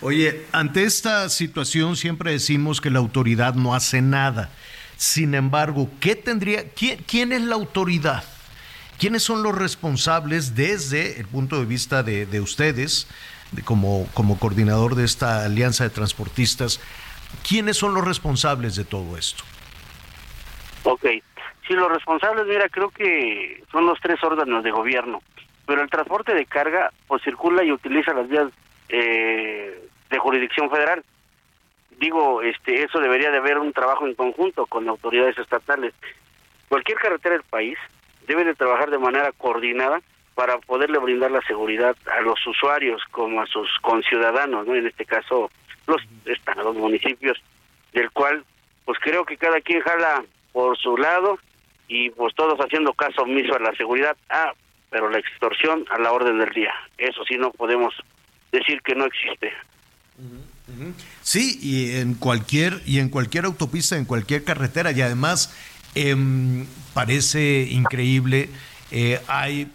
Oye, ante esta situación siempre decimos que la autoridad no hace nada. Sin embargo, ¿qué tendría, quién, quién, es la autoridad? ¿Quiénes son los responsables desde el punto de vista de, de ustedes como, como coordinador de esta alianza de transportistas, ¿quiénes son los responsables de todo esto? Ok, sí, los responsables, mira, creo que son los tres órganos de gobierno, pero el transporte de carga pues circula y utiliza las vías eh, de jurisdicción federal. Digo, este, eso debería de haber un trabajo en conjunto con autoridades estatales. Cualquier carretera del país debe de trabajar de manera coordinada para poderle brindar la seguridad a los usuarios como a sus conciudadanos, ¿no? En este caso, los municipios, del cual, pues creo que cada quien jala por su lado y pues todos haciendo caso omiso a la seguridad. Ah, pero la extorsión a la orden del día. Eso sí no podemos decir que no existe. Sí, y en cualquier y en cualquier autopista, en cualquier carretera y además em, parece increíble. Eh, hay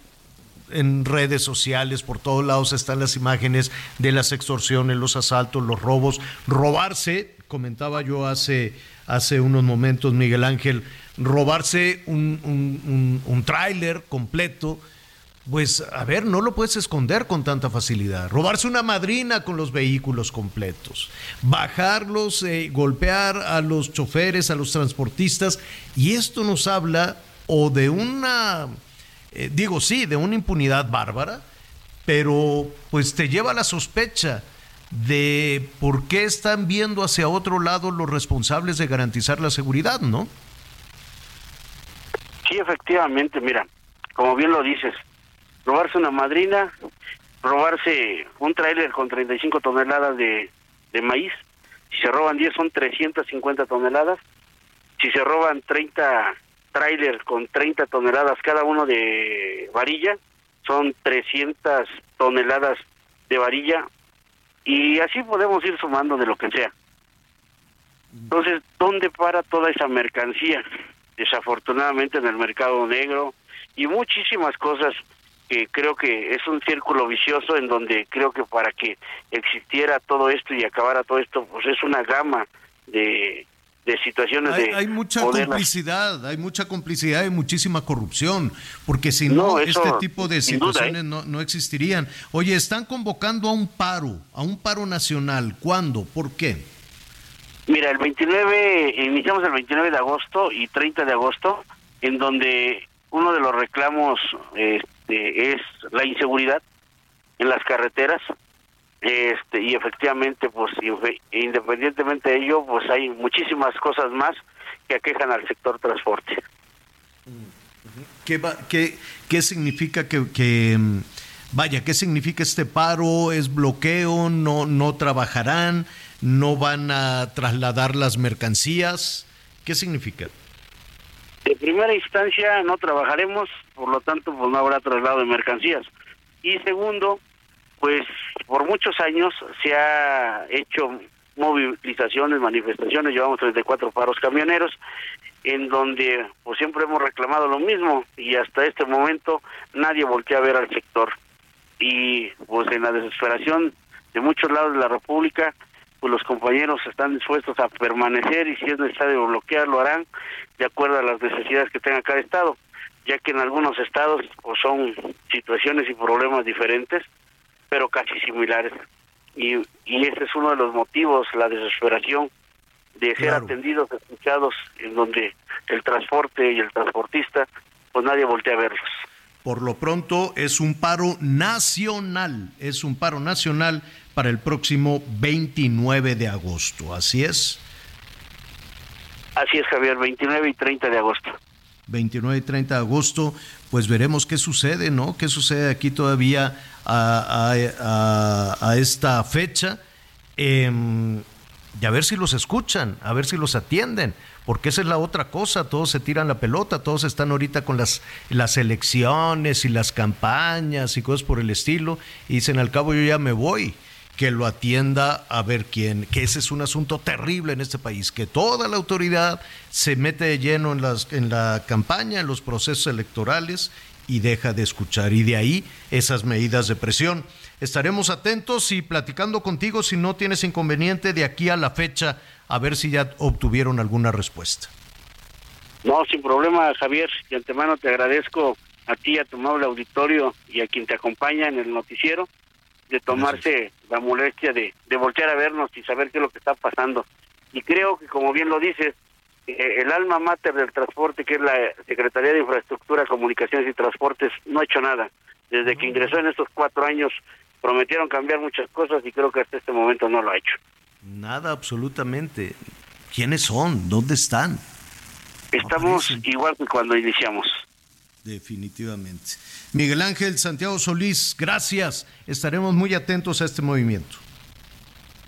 en redes sociales, por todos lados están las imágenes de las extorsiones, los asaltos, los robos. Robarse, comentaba yo hace, hace unos momentos, Miguel Ángel, robarse un, un, un, tráiler completo, pues a ver, no lo puedes esconder con tanta facilidad. Robarse una madrina con los vehículos completos, bajarlos, eh, golpear a los choferes, a los transportistas, y esto nos habla o de una eh, digo, sí, de una impunidad bárbara, pero pues te lleva a la sospecha de por qué están viendo hacia otro lado los responsables de garantizar la seguridad, ¿no? Sí, efectivamente, mira, como bien lo dices, robarse una madrina, robarse un tráiler con 35 toneladas de, de maíz, si se roban 10 son 350 toneladas, si se roban 30 tráiler con 30 toneladas cada uno de varilla, son 300 toneladas de varilla y así podemos ir sumando de lo que sea. Entonces, ¿dónde para toda esa mercancía? Desafortunadamente en el mercado negro y muchísimas cosas que creo que es un círculo vicioso en donde creo que para que existiera todo esto y acabara todo esto, pues es una gama de de situaciones hay, de hay mucha complicidad, hay mucha complicidad y muchísima corrupción, porque si no, este tipo de situaciones no, no existirían. Oye, están convocando a un paro, a un paro nacional. ¿Cuándo? ¿Por qué? Mira, el 29, iniciamos el 29 de agosto y 30 de agosto, en donde uno de los reclamos este, es la inseguridad en las carreteras, este y efectivamente pues independientemente de ello pues hay muchísimas cosas más que aquejan al sector transporte. ¿Qué, qué, qué significa que, que, vaya qué significa este paro es bloqueo no no trabajarán no van a trasladar las mercancías qué significa de primera instancia no trabajaremos por lo tanto pues no habrá traslado de mercancías y segundo pues por muchos años se ha hecho movilizaciones, manifestaciones, llevamos 34 paros camioneros, en donde pues siempre hemos reclamado lo mismo y hasta este momento nadie voltea a ver al sector. Y pues en la desesperación de muchos lados de la República, pues los compañeros están dispuestos a permanecer y si es necesario bloquear lo harán de acuerdo a las necesidades que tenga cada estado, ya que en algunos estados pues son situaciones y problemas diferentes pero casi similares. Y, y ese es uno de los motivos, la desesperación de ser atendidos, escuchados, en donde el transporte y el transportista, pues nadie voltea a verlos. Por lo pronto es un paro nacional, es un paro nacional para el próximo 29 de agosto, ¿así es? Así es, Javier, 29 y 30 de agosto. 29 y 30 de agosto, pues veremos qué sucede, ¿no? ¿Qué sucede aquí todavía a, esta fecha? Em, y a ver si los escuchan, a ver si los atienden, porque esa es la otra cosa, todos se tiran la pelota, todos están ahorita con las, las elecciones y las campañas y cosas por el estilo, y dicen al cabo yo ya me voy que lo atienda a ver quién, que ese es un asunto terrible en este país, que toda la autoridad se mete de lleno en, las, en la campaña, en los procesos electorales y deja de escuchar. Y de ahí esas medidas de presión. Estaremos atentos y platicando contigo si no tienes inconveniente de aquí a la fecha, a ver si ya obtuvieron alguna respuesta. No, sin problema, Javier. De antemano te agradezco a ti, a tu amable auditorio y a quien te acompaña en el noticiero de tomarse la molestia de, de voltear a vernos y saber qué es lo que está pasando. Y creo que, como bien lo dices, eh, el alma mater del transporte, que es la Secretaría de Infraestructura, Comunicaciones y Transportes, no ha hecho nada. Desde que ingresó en estos cuatro años, prometieron cambiar muchas cosas y creo que hasta este momento no lo ha hecho. Nada, absolutamente. ¿Quiénes son? ¿Dónde están? Estamos igual que cuando iniciamos. Definitivamente. Miguel Ángel Santiago Solís, gracias. Estaremos muy atentos a este movimiento.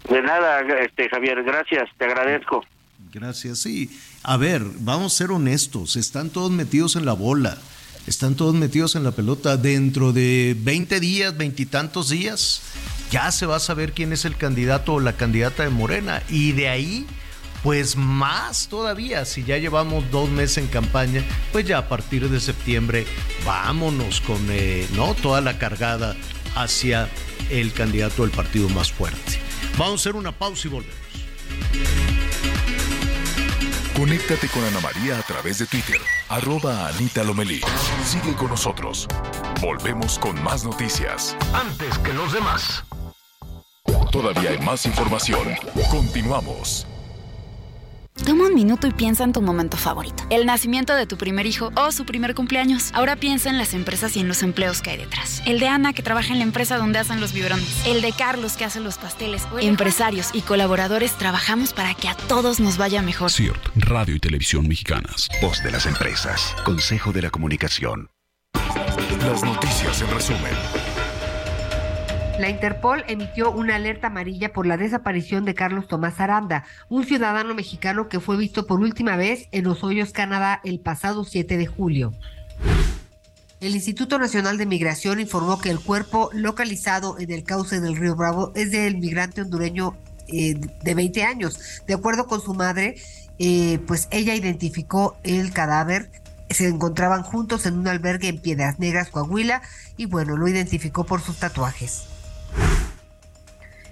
De nada, este Javier, gracias, te agradezco. Gracias, sí. A ver, vamos a ser honestos, están todos metidos en la bola, están todos metidos en la pelota. Dentro de 20 días, veintitantos días, ya se va a saber quién es el candidato o la candidata de Morena. Y de ahí pues más todavía, si ya llevamos dos meses en campaña, pues ya a partir de septiembre vámonos con eh, ¿no? toda la cargada hacia el candidato del partido más fuerte. Vamos a hacer una pausa y volvemos. Conéctate con Ana María a través de Twitter, arroba Anita Lomelí. Sigue con nosotros. Volvemos con más noticias. Antes que los demás. Todavía hay más información. Continuamos. Toma un minuto y piensa en tu momento favorito. El nacimiento de tu primer hijo o su primer cumpleaños. Ahora piensa en las empresas y en los empleos que hay detrás. El de Ana, que trabaja en la empresa donde hacen los biberones. El de Carlos, que hace los pasteles. Empresarios y colaboradores trabajamos para que a todos nos vaya mejor. CIRT, Radio y Televisión Mexicanas. Voz de las empresas. Consejo de la Comunicación. Las noticias en resumen. La Interpol emitió una alerta amarilla por la desaparición de Carlos Tomás Aranda, un ciudadano mexicano que fue visto por última vez en Los Canadá, el pasado 7 de julio. El Instituto Nacional de Migración informó que el cuerpo localizado en el cauce del río Bravo es del migrante hondureño eh, de 20 años. De acuerdo con su madre, eh, pues ella identificó el cadáver se encontraban juntos en un albergue en Piedras Negras, Coahuila, y bueno, lo identificó por sus tatuajes.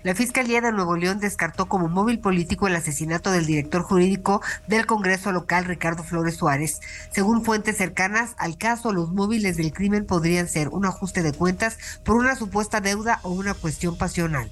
La Fiscalía de Nuevo León descartó como móvil político el asesinato del director jurídico del Congreso local, Ricardo Flores Suárez. Según fuentes cercanas al caso, los móviles del crimen podrían ser un ajuste de cuentas por una supuesta deuda o una cuestión pasional.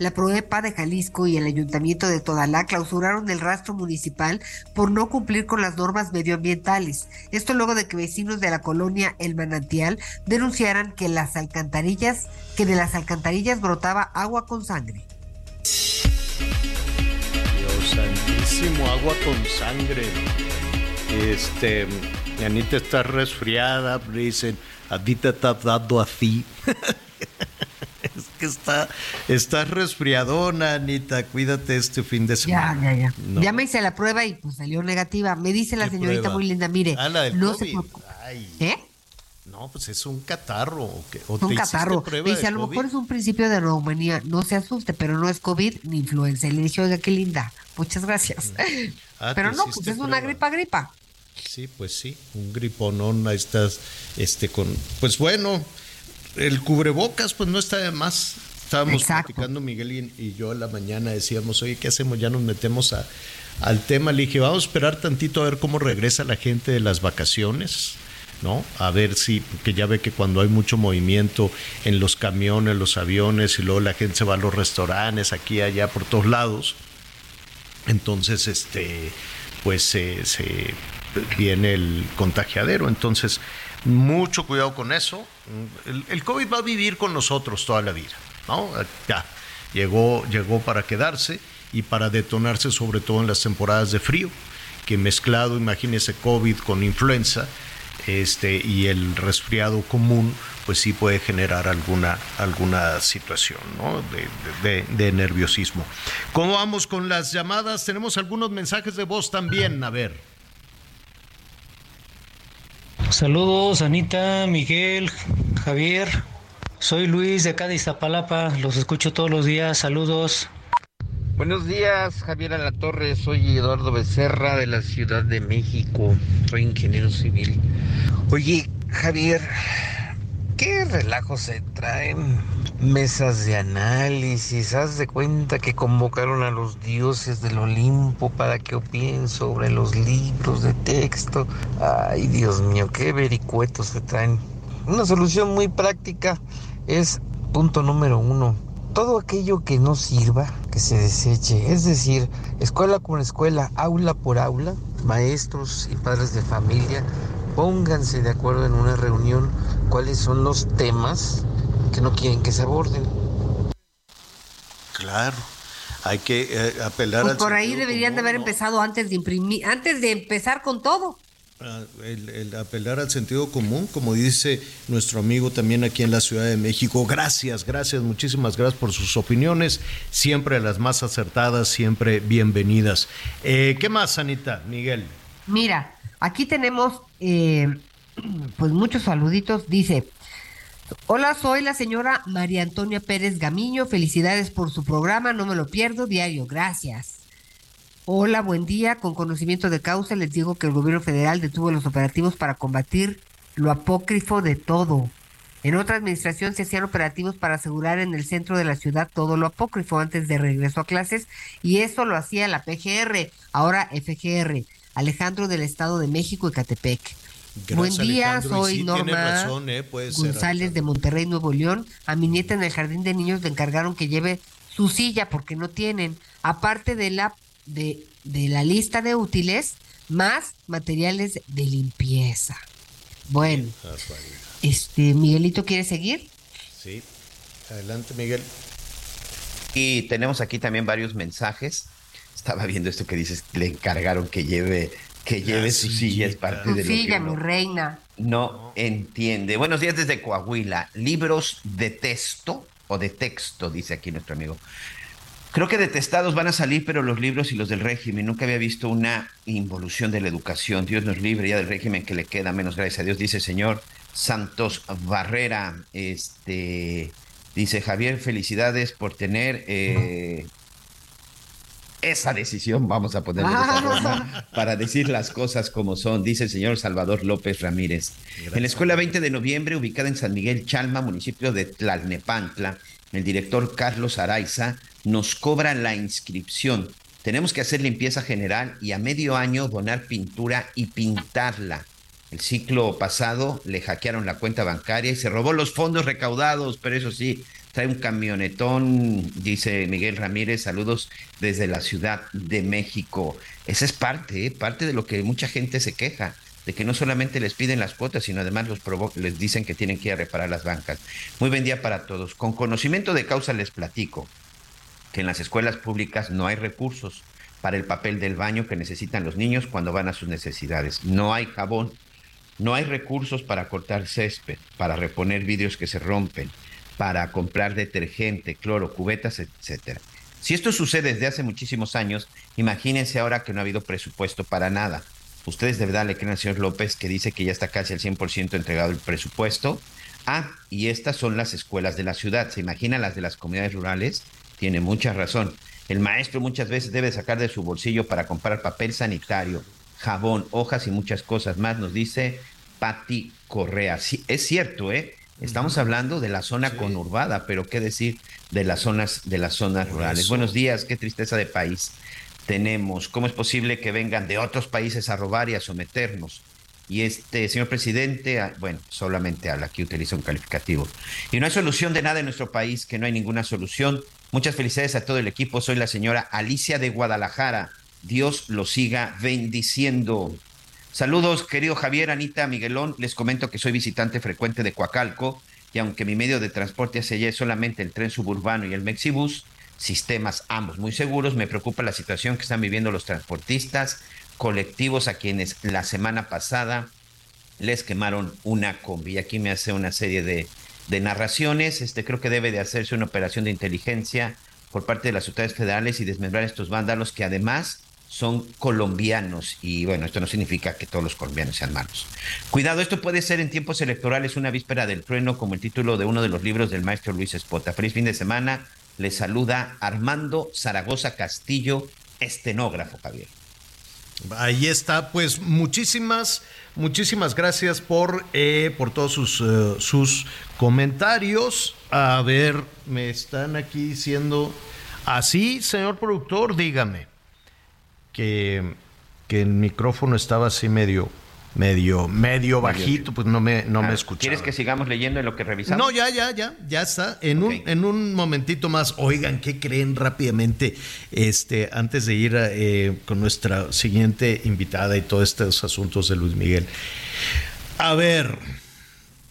La Proepa de Jalisco y el Ayuntamiento de Todalá clausuraron el rastro municipal por no cumplir con las normas medioambientales. Esto luego de que vecinos de la colonia El Manantial denunciaran que las alcantarillas, que de las alcantarillas brotaba agua con sangre. Dios santísimo, agua con sangre. Este, Anita está resfriada, dicen, Anita está dando así. *laughs* *laughs* es que está, está resfriadona, Anita. Cuídate este fin de semana. Ya, ya, ya. No. Ya me hice la prueba y pues salió negativa. Me dice la señorita prueba? muy linda, mire, Ah, la del no COVID. se. ¿Eh? No, pues es un catarro. ¿o qué? ¿O un te catarro. Me dice, a lo COVID? mejor es un principio de neumonía. No se asuste, pero no es COVID ni influenza. Y le dije, oiga, qué linda. Muchas gracias. *laughs* Ah, pero no, pues es una gripa, gripa. Sí, pues sí, un griponón, ahí estás, este, con, pues bueno, el cubrebocas, pues no está de más. Estábamos Exacto. platicando Miguel y, y yo a la mañana, decíamos, oye, ¿qué hacemos? Ya nos metemos a, al tema. Le dije, vamos a esperar tantito a ver cómo regresa la gente de las vacaciones, ¿no? A ver si, porque ya ve que cuando hay mucho movimiento en los camiones, los aviones, y luego la gente se va a los restaurantes, aquí, allá, por todos lados. Entonces, este, pues se, se viene el contagiadero. Entonces, mucho cuidado con eso. El, COVID va a vivir con nosotros toda la vida, ¿no? Ya, llegó, llegó para quedarse y para detonarse sobre todo en las temporadas de frío, que mezclado, imagínese COVID con influenza, este, y el resfriado común, pues sí puede generar alguna, alguna situación ¿no? de, de- de nerviosismo. ¿Cómo vamos con las llamadas? Tenemos algunos mensajes de voz también, a ver. Saludos, Anita, Miguel, Javier. Soy Luis de acá de Iztapalapa. Los escucho todos los días. Saludos. Buenos días, Javier Alatorre. Soy Eduardo Becerra de la Ciudad de México. Soy ingeniero civil. Oye, Javier, ¿qué relajo se traen? Mesas de análisis. Haz de cuenta que convocaron a los dioses del Olimpo para que opinen sobre los libros de texto. Ay, Dios mío, qué vericuetos se traen. Una solución muy práctica es punto número uno. Todo aquello que no sirva, que se deseche. Es decir, escuela con escuela, aula por aula, maestros y padres de familia, pónganse de acuerdo en una reunión cuáles son los temas que no quieren que se aborden. Claro. Hay que eh, apelar Pues al por ahí deberían de haber ¿no? empezado antes de imprimir, antes de empezar con todo. Ah, El, el apelar al sentido común, como dice nuestro amigo también aquí en la Ciudad de México. Gracias, gracias, muchísimas gracias por sus opiniones, siempre las más acertadas, siempre bienvenidas. Eh, ¿Qué más, Anita? Miguel. Mira, aquí tenemos eh, *clears throat* pues muchos saluditos. Dice, hola, soy la señora María Antonia Pérez Gamiño. Felicidades por su programa, no me lo pierdo diario. Gracias. Hola, buen día. Con conocimiento de causa les digo que el gobierno federal detuvo los operativos para combatir lo apócrifo de todo. En otra administración se hacían operativos para asegurar en el centro de la ciudad todo lo apócrifo antes de regreso a clases y eso lo hacía la PGR, ahora FGR, Alejandro del Estado de México y Catepec. Gracias, Buen día, Alejandro. Soy sí, Norma razón, eh, puede ser, González de Monterrey, Nuevo León. A mi nieta en el jardín de niños le encargaron que lleve su silla porque no tienen, aparte de la de, de la lista de útiles, más materiales de limpieza. Bueno, este Miguelito quiere seguir. Sí, adelante, Miguel. Y tenemos aquí también varios mensajes. Estaba viendo esto que dices, le encargaron que lleve, que lleve su silla, es parte de lo que silla, no- mi reina. no entiende. Buenos días desde Coahuila. Libros de texto o de texto, dice aquí nuestro amigo. Creo que detestados van a salir, pero los libros y los del régimen. Nunca había visto una involución de la educación. Dios nos libre ya del régimen que le queda menos, gracias a Dios, dice el señor Santos Barrera. Este dice Javier, felicidades por tener eh, esa decisión, vamos a esa forma, para decir las cosas como son, dice el señor Salvador López Ramírez. En la escuela 20 de noviembre, ubicada en San Miguel Chalma, municipio de Tlalnepantla, el director Carlos Araiza nos cobra la inscripción. Tenemos que hacer limpieza general y a medio año donar pintura y pintarla. El ciclo pasado le hackearon la cuenta bancaria y se robó los fondos recaudados, pero eso sí, trae un camionetón, dice Miguel Ramírez, saludos desde la Ciudad de México. Esa es parte, ¿eh? parte de lo que mucha gente se queja, de que no solamente les piden las cuotas, sino además los les dicen que tienen que ir a reparar las bancas. Muy buen día para todos. Con conocimiento de causa les platico que en las escuelas públicas no hay recursos para el papel del baño que necesitan los niños cuando van a sus necesidades. No hay jabón, no hay recursos para cortar césped, para reponer vidrios que se rompen, para comprar detergente, cloro, cubetas, etcétera. Si esto sucede desde hace muchísimos años, imagínense ahora que no ha habido presupuesto para nada. Ustedes de verdad le creen al señor López que dice que ya está casi al 100% entregado el presupuesto. Ah, y estas son las escuelas de la ciudad. ¿Se imaginan las de las comunidades rurales? Tiene mucha razón. El maestro muchas veces debe sacar de su bolsillo para comprar papel sanitario, jabón, hojas y muchas cosas más, nos dice Patti Correa. Sí, es cierto, ¿eh? Estamos hablando de la zona conurbada, pero qué decir de las zonas de las zonas rurales. eso. Buenos días, qué tristeza de país tenemos. ¿Cómo es posible que vengan de otros países a robar y a someternos? Y este señor presidente, bueno, solamente habla, aquí utiliza un calificativo. Y no hay solución de nada en nuestro país, que no hay ninguna solución. Muchas felicidades a todo el equipo. Soy la señora Alicia de Guadalajara. Dios lo siga bendiciendo. Saludos, querido Javier, Anita, Miguelón. Les comento que soy visitante frecuente de Coacalco y aunque mi medio de transporte hacia allá es solamente el tren suburbano y el Mexibus, sistemas ambos muy seguros, me preocupa la situación que están viviendo los transportistas colectivos a quienes la semana pasada les quemaron una combi. Aquí me hace una serie de, de narraciones. Este, creo que debe de hacerse una operación de inteligencia por parte de las autoridades federales y desmembrar estos vándalos que además son colombianos. Y bueno, esto no significa que todos los colombianos sean malos. Cuidado, esto puede ser en tiempos electorales una víspera del trueno, como el título de uno de los libros del maestro Luis Espota. Feliz fin de semana. Les saluda Armando Zaragoza Castillo, estenógrafo, Javier. Ahí está, pues muchísimas, muchísimas gracias por, eh, por todos sus, eh, sus comentarios. A ver, me están aquí diciendo, así, señor productor, dígame, que, que el micrófono estaba así medio, medio, medio bajito, pues no me, no me escuchaba. ¿Quieres que sigamos leyendo en lo que revisamos? No, ya, ya, ya, ya está. En, un, en un momentito más, oigan, ¿qué creen rápidamente? Este, antes de ir eh, con nuestra siguiente invitada y todos estos asuntos de Luis Miguel. A ver,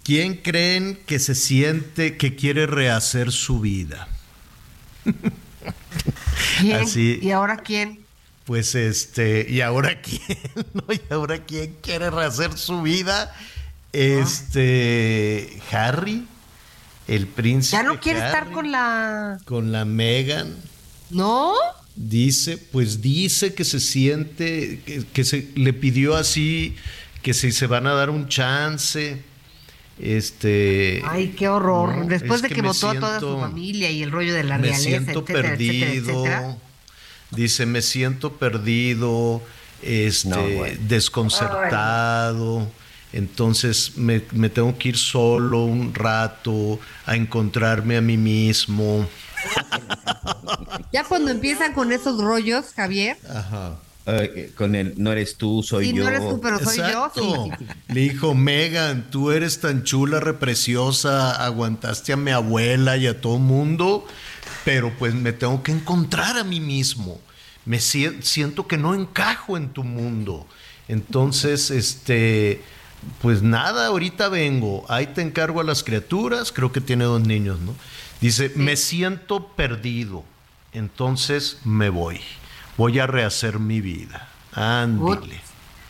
¿quién creen que se siente que quiere rehacer su vida? ¿Quién? ¿Y ahora quién? Pues este, ¿y ahora *laughs* quién? ¿No? ¿Y ahora quién quiere rehacer su vida? Este, Harry, el príncipe. ¿Ya no quiere Harry, estar con la. con la Megan. ¿No? Dice, pues dice que se siente, que, que se le pidió así, que si se van a dar un chance. Este. Ay, qué horror. no, Después es de que, votó a toda su familia y el rollo de la me realeza, siento etcétera, perdido. etcétera, etcétera. Dice, me siento perdido, este, No, desconcertado. Entonces me, me tengo que ir solo un rato a encontrarme a mí mismo. Ya cuando empiezan con esos rollos, Javier, Ajá. Eh, con el no eres tú, soy Sí, yo. no eres tú, pero soy yo, sí. Le dijo, Megan, tú eres tan chula, repreciosa, aguantaste a mi abuela y a todo mundo, pero pues me tengo que encontrar a mí mismo. Me sien- siento que no encajo en tu mundo. Entonces, este, pues nada, ahorita vengo. Ahí te encargo a las criaturas, creo que tiene dos niños, ¿no? Dice, me siento perdido, entonces me voy. Voy a rehacer mi vida. Ándile.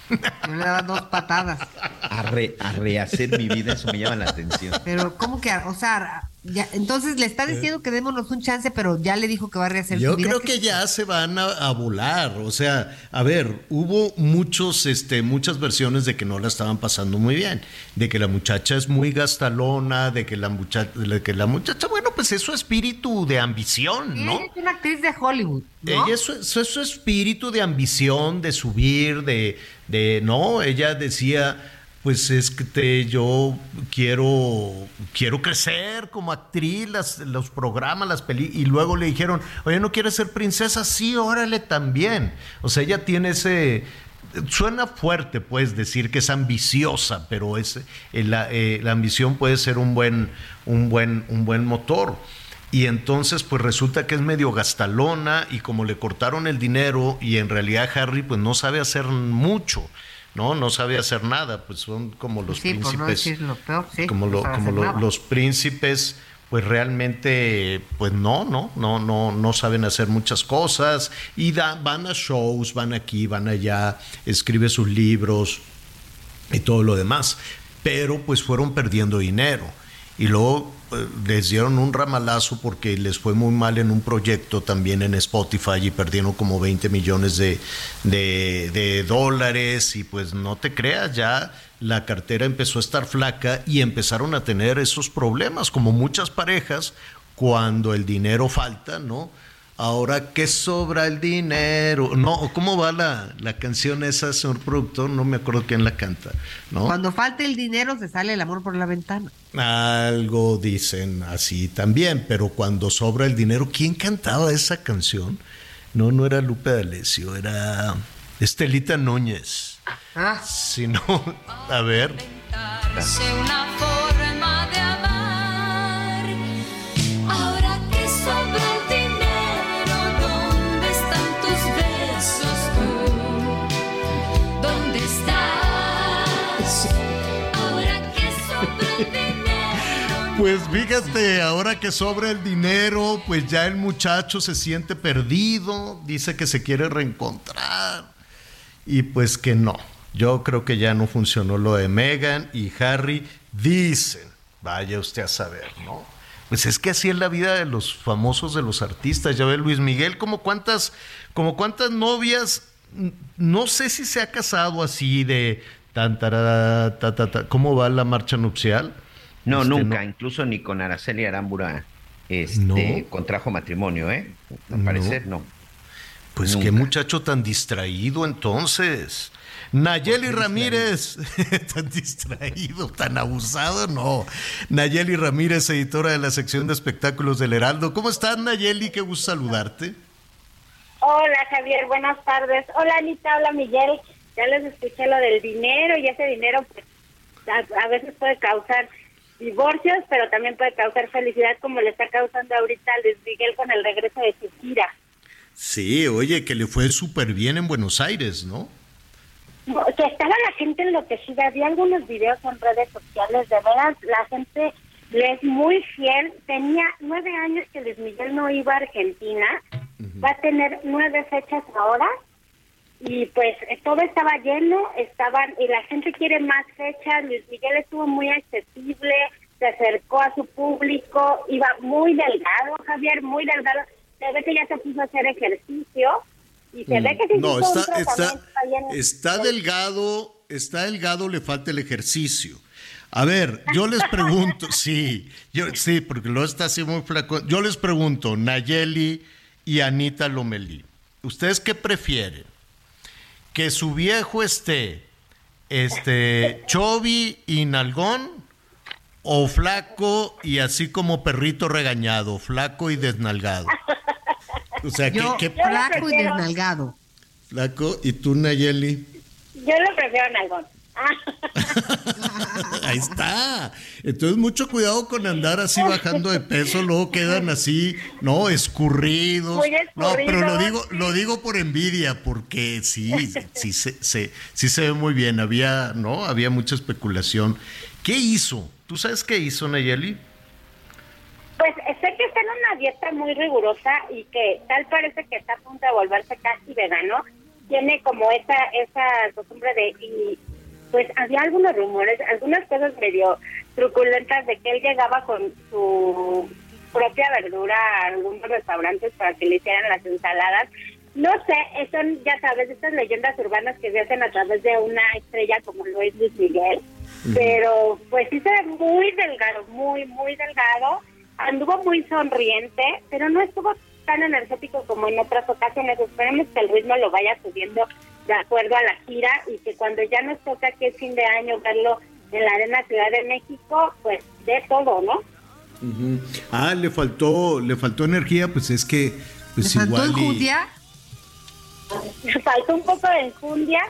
yo le daba dos patadas. A, re- a rehacer mi vida, eso me llama la atención. Pero, ¿cómo que? O sea, ya, entonces le está diciendo que démonos un chance, pero ya le dijo que va a rehacer Yo su vida. creo que ya se van a, a volar. O sea, a ver, hubo muchos, este, muchas versiones de que no la estaban pasando muy bien. De que la muchacha es muy gastalona, de que la muchacha, de que la muchacha, bueno, pues es su espíritu de ambición, ¿no? Ella es una actriz de Hollywood. ¿no? Ella es su, su- su espíritu de ambición, de subir, de, de no, ella decía, pues es que te- yo quiero, quiero crecer como actriz, las- los programas, las películas, y luego le dijeron, oye, ¿no quieres ser princesa? Sí, órale también. O sea, ella tiene ese... Suena fuerte, pues, decir que es ambiciosa, pero es, eh, la, eh, la ambición puede ser un buen, un buen, un buen motor. Y entonces pues resulta que es medio gastalona y como le cortaron el dinero y en realidad Harry pues no sabe hacer mucho, ¿no? No sabe hacer nada, pues son como los sí, por no príncipes, decir lo peor, sí. como, lo- como lo- los príncipes pues realmente pues no, no, no, no, no saben hacer muchas cosas y da- van a shows, van aquí, van allá, escribe sus libros, y todo lo demás. Pero pues fueron perdiendo dinero. Y luego les dieron un ramalazo porque les fue muy mal en un proyecto también en Spotify y perdieron como 20 millones de, dólares. Y pues no te creas, ya la cartera empezó a estar flaca y empezaron a tener esos problemas, como muchas parejas, cuando el dinero falta, ¿no? Ahora que sobra el dinero. No, ¿cómo va la, la canción esa, señor productor? No me acuerdo quién la canta, ¿no? Cuando falta el dinero, se sale el amor por la ventana. Algo dicen así también, pero cuando sobra el dinero, ¿quién cantaba esa canción? No, no era Lupe D'Alessio, era Estelita Núñez. Ah. Si no, a ver. una Pues fíjate, ahora que sobra el dinero, pues ya el muchacho se siente perdido, dice que se quiere reencontrar y pues que no. Yo creo que ya no funcionó lo de Megan y Harry, dicen, vaya usted a saber, ¿no? Pues es que así es la vida de los famosos, de los artistas. Ya ve Luis Miguel, como cuántas, como cuántas novias, no sé si se ha casado así de tan, tarara, ta, ta, ta. ¿Cómo va la marcha nupcial? No, Este, nunca, no. incluso ni con Araceli Arámbura este, No. contrajo matrimonio, ¿eh? Al No. parecer, no. Pues qué muchacho tan distraído entonces. Nayeli Ramírez, *laughs* tan distraído, tan abusado, no. Nayeli Ramírez, editora de la sección de espectáculos del Heraldo. ¿Cómo estás, Nayeli? Qué gusto saludarte. Hola Javier, buenas tardes. Hola Anita, hola Miguel. ya les escuché lo del dinero y ese dinero pues a, a veces puede causar divorcios, pero también puede causar felicidad como le está causando ahorita Luis Miguel con el regreso de su gira. Sí, oye, que le fue súper bien en Buenos Aires, ¿no? Que estaba la gente enloquecida. Había algunos videos en redes sociales, de veras, la gente le es muy fiel. Tenía nueve años que Luis Miguel no iba a Argentina. Va a tener nueve fechas ahora. Y pues todo estaba lleno, estaban y la gente quiere más fechas. Luis Miguel estuvo muy accesible, se acercó a su público, iba muy delgado, Javier, muy delgado. Se ve que ya se puso a hacer ejercicio y se ve que se Mm. No, un está, está, está delgado, está delgado, le falta el ejercicio. A ver, yo les pregunto, *laughs* sí, yo sí, porque lo está así muy flaco. Yo les pregunto, Nayeli y Anita Lomelí, ¿ustedes qué prefieren? ¿Que su viejo esté este chovi y nalgón o flaco y así como perrito regañado, flaco y desnalgado? O sea, Yo, que, flaco y desnalgado. flaco y tú Nayeli. Yo lo prefiero en algón. *laughs* Ahí está. Entonces, mucho cuidado con andar así bajando de peso, luego quedan así, no, escurridos. No, pero lo digo, lo digo por envidia, porque sí, sí se, se- sí se ve muy bien. Había, ¿no? Había mucha especulación. ¿Qué hizo? ¿Tú sabes qué hizo, Nayeli? Pues sé que está en una dieta muy rigurosa y que tal parece que está a punto de volverse casi vegano. Tiene como esa esa costumbre de y pues había algunos rumores, algunas cosas medio truculentas de que él llegaba con su propia verdura a algunos restaurantes para que le hicieran las ensaladas. No sé, son, ya sabes, estas leyendas urbanas que se hacen a través de una estrella como lo es Luis Miguel. Pero pues sí se ve muy delgado, muy, muy delgado. Anduvo muy sonriente, pero no estuvo tan energético como en otras ocasiones. Esperemos que el ritmo lo vaya subiendo de acuerdo a la gira y que cuando ya nos toca que es fin de año verlo en la Arena Ciudad de México, pues de todo, ¿no? Ah, le faltó, le faltó energía, pues es que, pues igual. y- *laughs* faltó un poco de enjundia,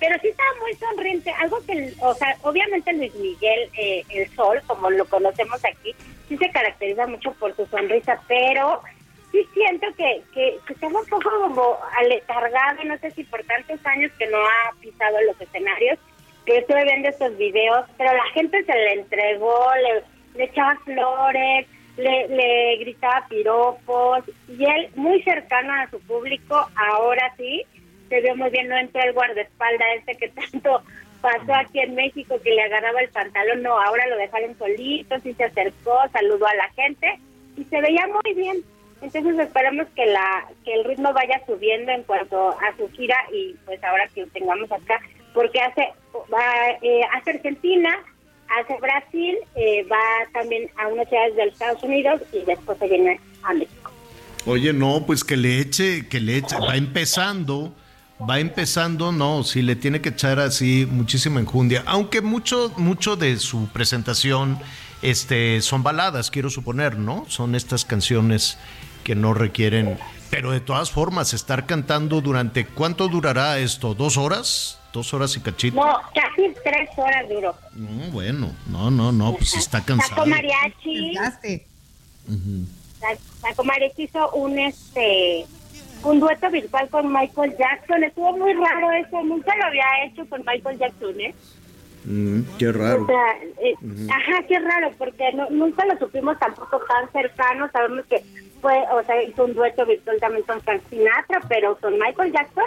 pero sí estaba muy sonriente. Algo que, o sea, obviamente Luis Miguel, eh, el sol, como lo conocemos aquí, sí se caracteriza mucho por su sonrisa, pero siento que, que, que un poco como aletargado, no sé si por tantos años que no ha pisado los escenarios, que estuve viendo estos videos, pero la gente se le entregó, le, echaba flores, le, le gritaba piropos, y él muy cercano a su público, ahora sí, se vio muy bien, no entró el guardaespaldas este que tanto pasó aquí en México, que le agarraba el pantalón, no, ahora lo dejaron solito, sí se acercó, saludó a la gente, y se veía muy bien. Entonces esperamos que la que el ritmo vaya subiendo en cuanto a su gira y pues ahora que lo tengamos acá, porque hace va eh, hace Argentina, hace Brasil, eh, va también a unas ciudades de Estados Unidos y después se viene a México. Oye, no, pues que le eche, que le eche, va empezando, va empezando, no, sí le tiene que echar así muchísima enjundia, aunque mucho, mucho de su presentación, este, son baladas, quiero suponer, ¿no? Son estas canciones que no requieren, pero de todas formas, estar cantando durante, ¿cuánto durará esto? ¿Dos horas? ¿Dos horas y cachito? No, casi tres horas duró. No, bueno, no, no, no, pues está cansado. Sacó mariachi. Mariachi hizo un este un dueto virtual con Michael Jackson. Estuvo muy raro eso, nunca lo había hecho con Michael Jackson, ¿eh? Mm, qué O raro. sea, eh, ajá, qué raro, porque no- nunca lo supimos tampoco tan cercano. Sabemos que fue, o sea, hizo un dueto virtual también con Frank Sinatra, pero con Michael Jackson.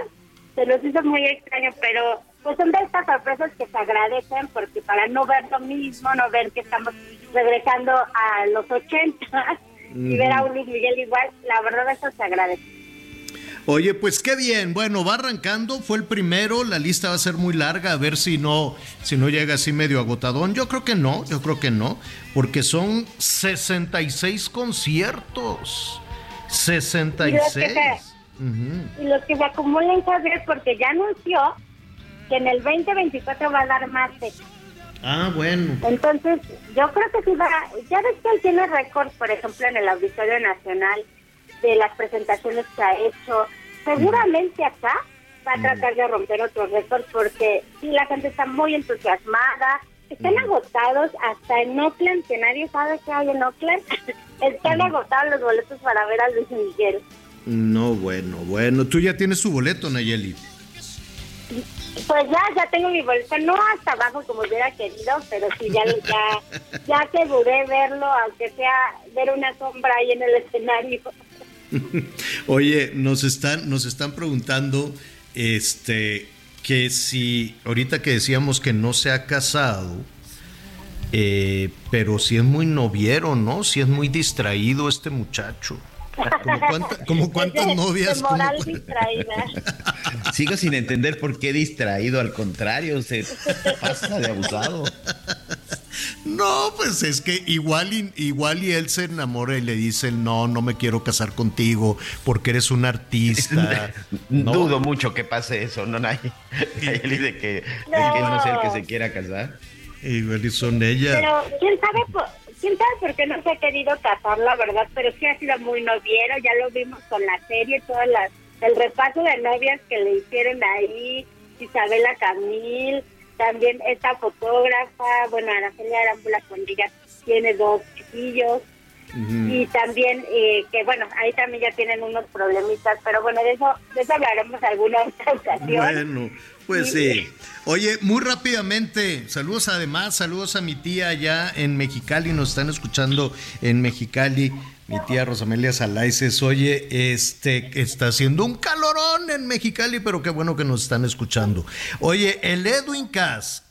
Se nos hizo muy extraño, pero pues son de estas sorpresas que se agradecen, porque para no ver lo mismo, no ver que estamos regresando a los 80 y ver a un Luis Miguel igual, la verdad eso se agradece. Oye, pues qué bien. Bueno, va arrancando, fue el primero, la lista va a ser muy larga, a ver si no, si no llega así medio agotadón. Yo creo que no, yo creo que no, porque son 66 conciertos. 66. Ujú. y los que se acumulen Javier porque ya anunció que en el 2024 va a dar más fechas. Ah, bueno. Entonces, yo creo que sí va, ya ves que él tiene récord, por ejemplo, en el Auditorio Nacional de las presentaciones que ha hecho. Seguramente acá va a tratar de romper otro récord porque sí, la gente está muy entusiasmada. Están agotados hasta en Oakland, que nadie sabe qué hay en Oakland. *laughs* Están agotados los boletos para ver a Luis Miguel. No, bueno, bueno. Tú ya tienes su boleto, Nayeli. Pues ya, ya tengo mi boleto, no hasta abajo como hubiera querido, pero sí, ya, ya, *laughs* ya aseguré verlo, aunque sea ver una sombra ahí en el escenario. *laughs* Oye, nos están, nos están preguntando, este, que si ahorita que decíamos que no se ha casado, eh, pero si es muy noviero, ¿no? Si es muy distraído este muchacho. ¿Como, cuánta- como *laughs* cuántas De- novias? de ¿Cómo moral distraída. *laughs* Sigo sin entender por qué distraído, al contrario, se pasa de abusado. No, pues es que igual y, igual y él se enamora y le dice, no, no me quiero casar contigo porque eres un artista. *laughs* No. Dudo mucho que pase eso, ¿no? Nayeli, *laughs* de que, de que él no sea el que se quiera casar. Igual y son ellas. Pero quién sabe, por, quién sabe por qué no se ha querido casar, la verdad, pero sí ha sido muy noviero, ya lo vimos con la serie, todas las, el repaso de novias que le hicieron ahí, Isabela Camil, también esta fotógrafa, bueno, Araceli Arámbula con ella tiene dos chiquillos, y también eh, que bueno, ahí también ya tienen unos problemitas, pero bueno, de eso, de eso hablaremos alguna otra ocasión. Bueno, pues sí. Oye, muy rápidamente, saludos además, saludos a mi tía allá en Mexicali, nos están escuchando en Mexicali. Mi tía Rosamelia Salaices, oye, este está haciendo un calorón en Mexicali, pero qué bueno que nos están escuchando. Oye, el Edwin Cass,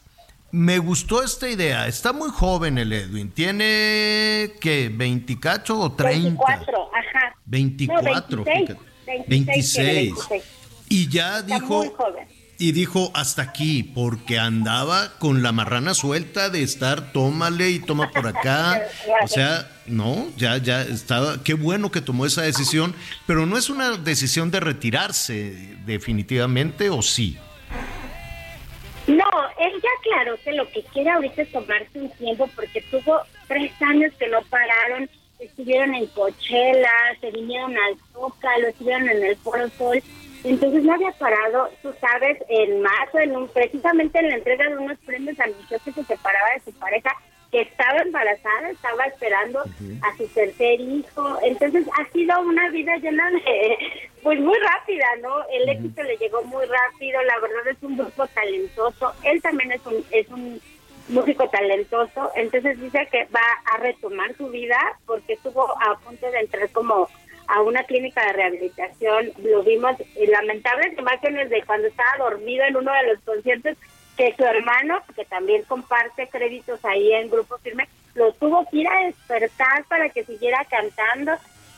me gustó esta idea. Está muy joven el Edwin. ¿Tiene qué? ¿20 o 30? 24, ajá. 24, No, 26, fíjate. 26 tiene 26. 26. Y ya Está dijo, muy joven. Y dijo hasta aquí, porque andaba con la marrana suelta de estar tómale y toma por acá. O sea, no, ya, ya estaba, qué bueno que tomó esa decisión, pero no es una decisión de retirarse definitivamente, ¿o sí? No, él ya aclaró que lo que quiere ahorita es tomarse un tiempo porque tuvo tres años que no pararon, estuvieron en Coachella, se vinieron al Zócalo, estuvieron en el Foro Sol, entonces no había parado, tú sabes, en marzo, en un, precisamente en la entrega de unos premios anunció que se separaba de su pareja, que estaba embarazada, estaba esperando a su tercer hijo, entonces ha sido una vida llena de, pues muy rápida, ¿no? El éxito le llegó muy rápido, la verdad es un grupo talentoso, él también es un, es un músico talentoso, entonces dice que va a retomar su vida porque estuvo a punto de entrar como a una clínica de rehabilitación, lo vimos en lamentables imágenes de cuando estaba dormido en uno de los conciertos que su hermano, que también comparte créditos ahí en Grupo Firme, lo tuvo que ir a despertar para que siguiera cantando.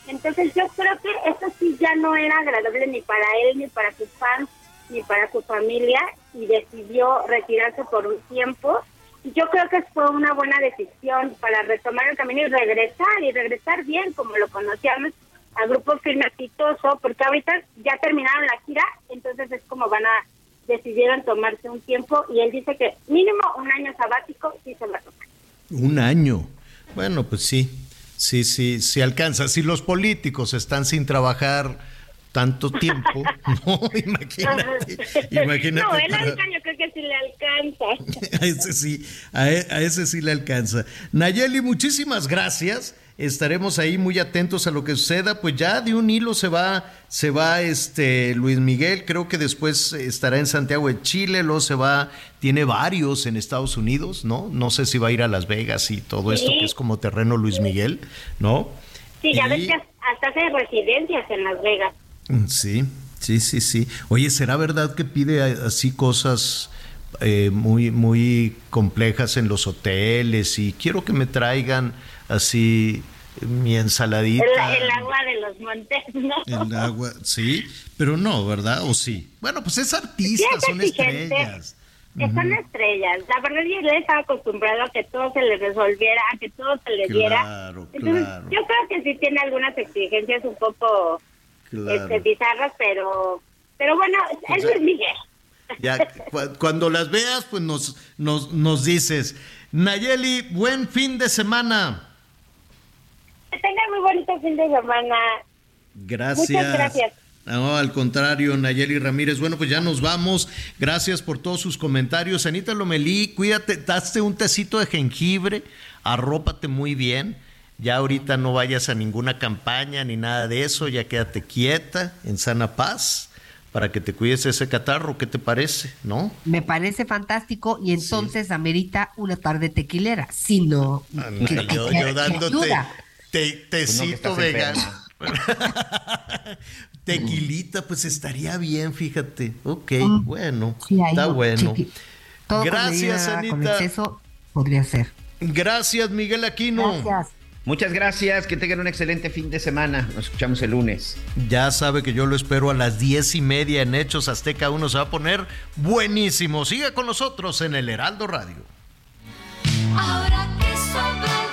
Entonces yo creo que eso sí ya no era agradable ni para él, ni para sus fans, ni para su familia, y decidió retirarse por un tiempo. Yo creo que fue una buena decisión para retomar el camino y regresar, y regresar bien como lo conocíamos a Grupo Firme exitoso, porque ahorita ya terminaron la gira, entonces es como van a decidieron tomarse un tiempo y él dice que mínimo un año sabático sí se va a tomar. Un año. Bueno, pues sí, sí, sí, sí alcanza. Si los políticos están sin trabajar tanto tiempo, *laughs* no, imagínate, imagínate. no, él para- año creo que sí le alcanza. *laughs* A ese sí, a, e- a ese sí le alcanza. Nayeli, muchísimas gracias. Estaremos ahí muy atentos a lo que suceda. Pues ya de un hilo se va, se va este Luis Miguel. Creo que después estará en Santiago de Chile, luego se va, tiene varios en Estados Unidos, ¿no? No sé si va a ir a Las Vegas y todo esto que es como terreno Luis Miguel, ¿no? Sí, ya Y- ves que hasta hace residencias en Las Vegas. Mm, Sí, sí, sí, sí. Oye, ¿será verdad que pide así cosas eh, muy, muy complejas en los hoteles y quiero que me traigan así mi ensaladita? El, el agua de los montes, *laughs* ¿no? El agua, sí, pero no, ¿verdad? ¿O sí? Bueno, pues es artista, Sí, es son exigente. estrellas. Que son estrellas. La verdad, yo le estaba acostumbrado a que todo se le resolviera, a que todo se le diera. Claro, Entonces, claro. yo creo que sí tiene algunas exigencias un poco Claro. este, bizarras, pero pero bueno, Pues es Miguel. Ya, *laughs* cu- cuando las veas, pues nos, nos, nos dices. Nayeli, buen fin de semana. Que tengan muy bonito fin de semana. Gracias. Muchas gracias. No, al contrario, Nayeli Ramírez. Bueno, pues ya nos vamos. Gracias por todos sus comentarios. Anita Lomelí, cuídate, daste un tecito de jengibre, arrópate muy bien. Ya ahorita no vayas a ninguna campaña ni nada de eso, ya quédate quieta, en sana paz, para que te cuides ese catarro. ¿Qué te parece? ¿No? Me parece fantástico y entonces amerita una tarde tequilera. Si no, que- que- yo, que- yo dándote ayuda. Te- tecito vegano. *laughs* Tequilita, pues estaría bien, fíjate. Ok, Mm. bueno. Sí, está no, bueno. con Gracias, medida, Con Anita. exceso podría ser. Gracias, Miguel Aquino. Gracias. Muchas gracias, que tengan un excelente fin de semana. Nos escuchamos el lunes. Ya sabe que yo lo espero a las diez y media en Hechos Azteca. Uno se va a poner buenísimo. Siga con nosotros en el Heraldo Radio. Ahora que sobra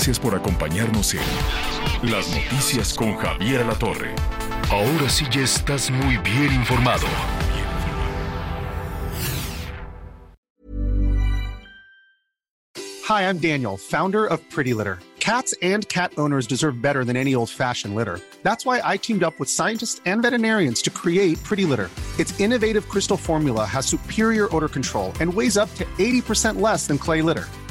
Gracias por acompañarnos en Las Noticias con Javier La Torre. Ahora sí ya estás muy bien informado. Hi, I'm Daniel, founder of Pretty Litter. Cats and cat owners deserve better than any old fashioned litter. That's why I teamed up with scientists and veterinarians to create Pretty Litter. Its innovative crystal formula has superior odor control and weighs up to 80% less than clay litter.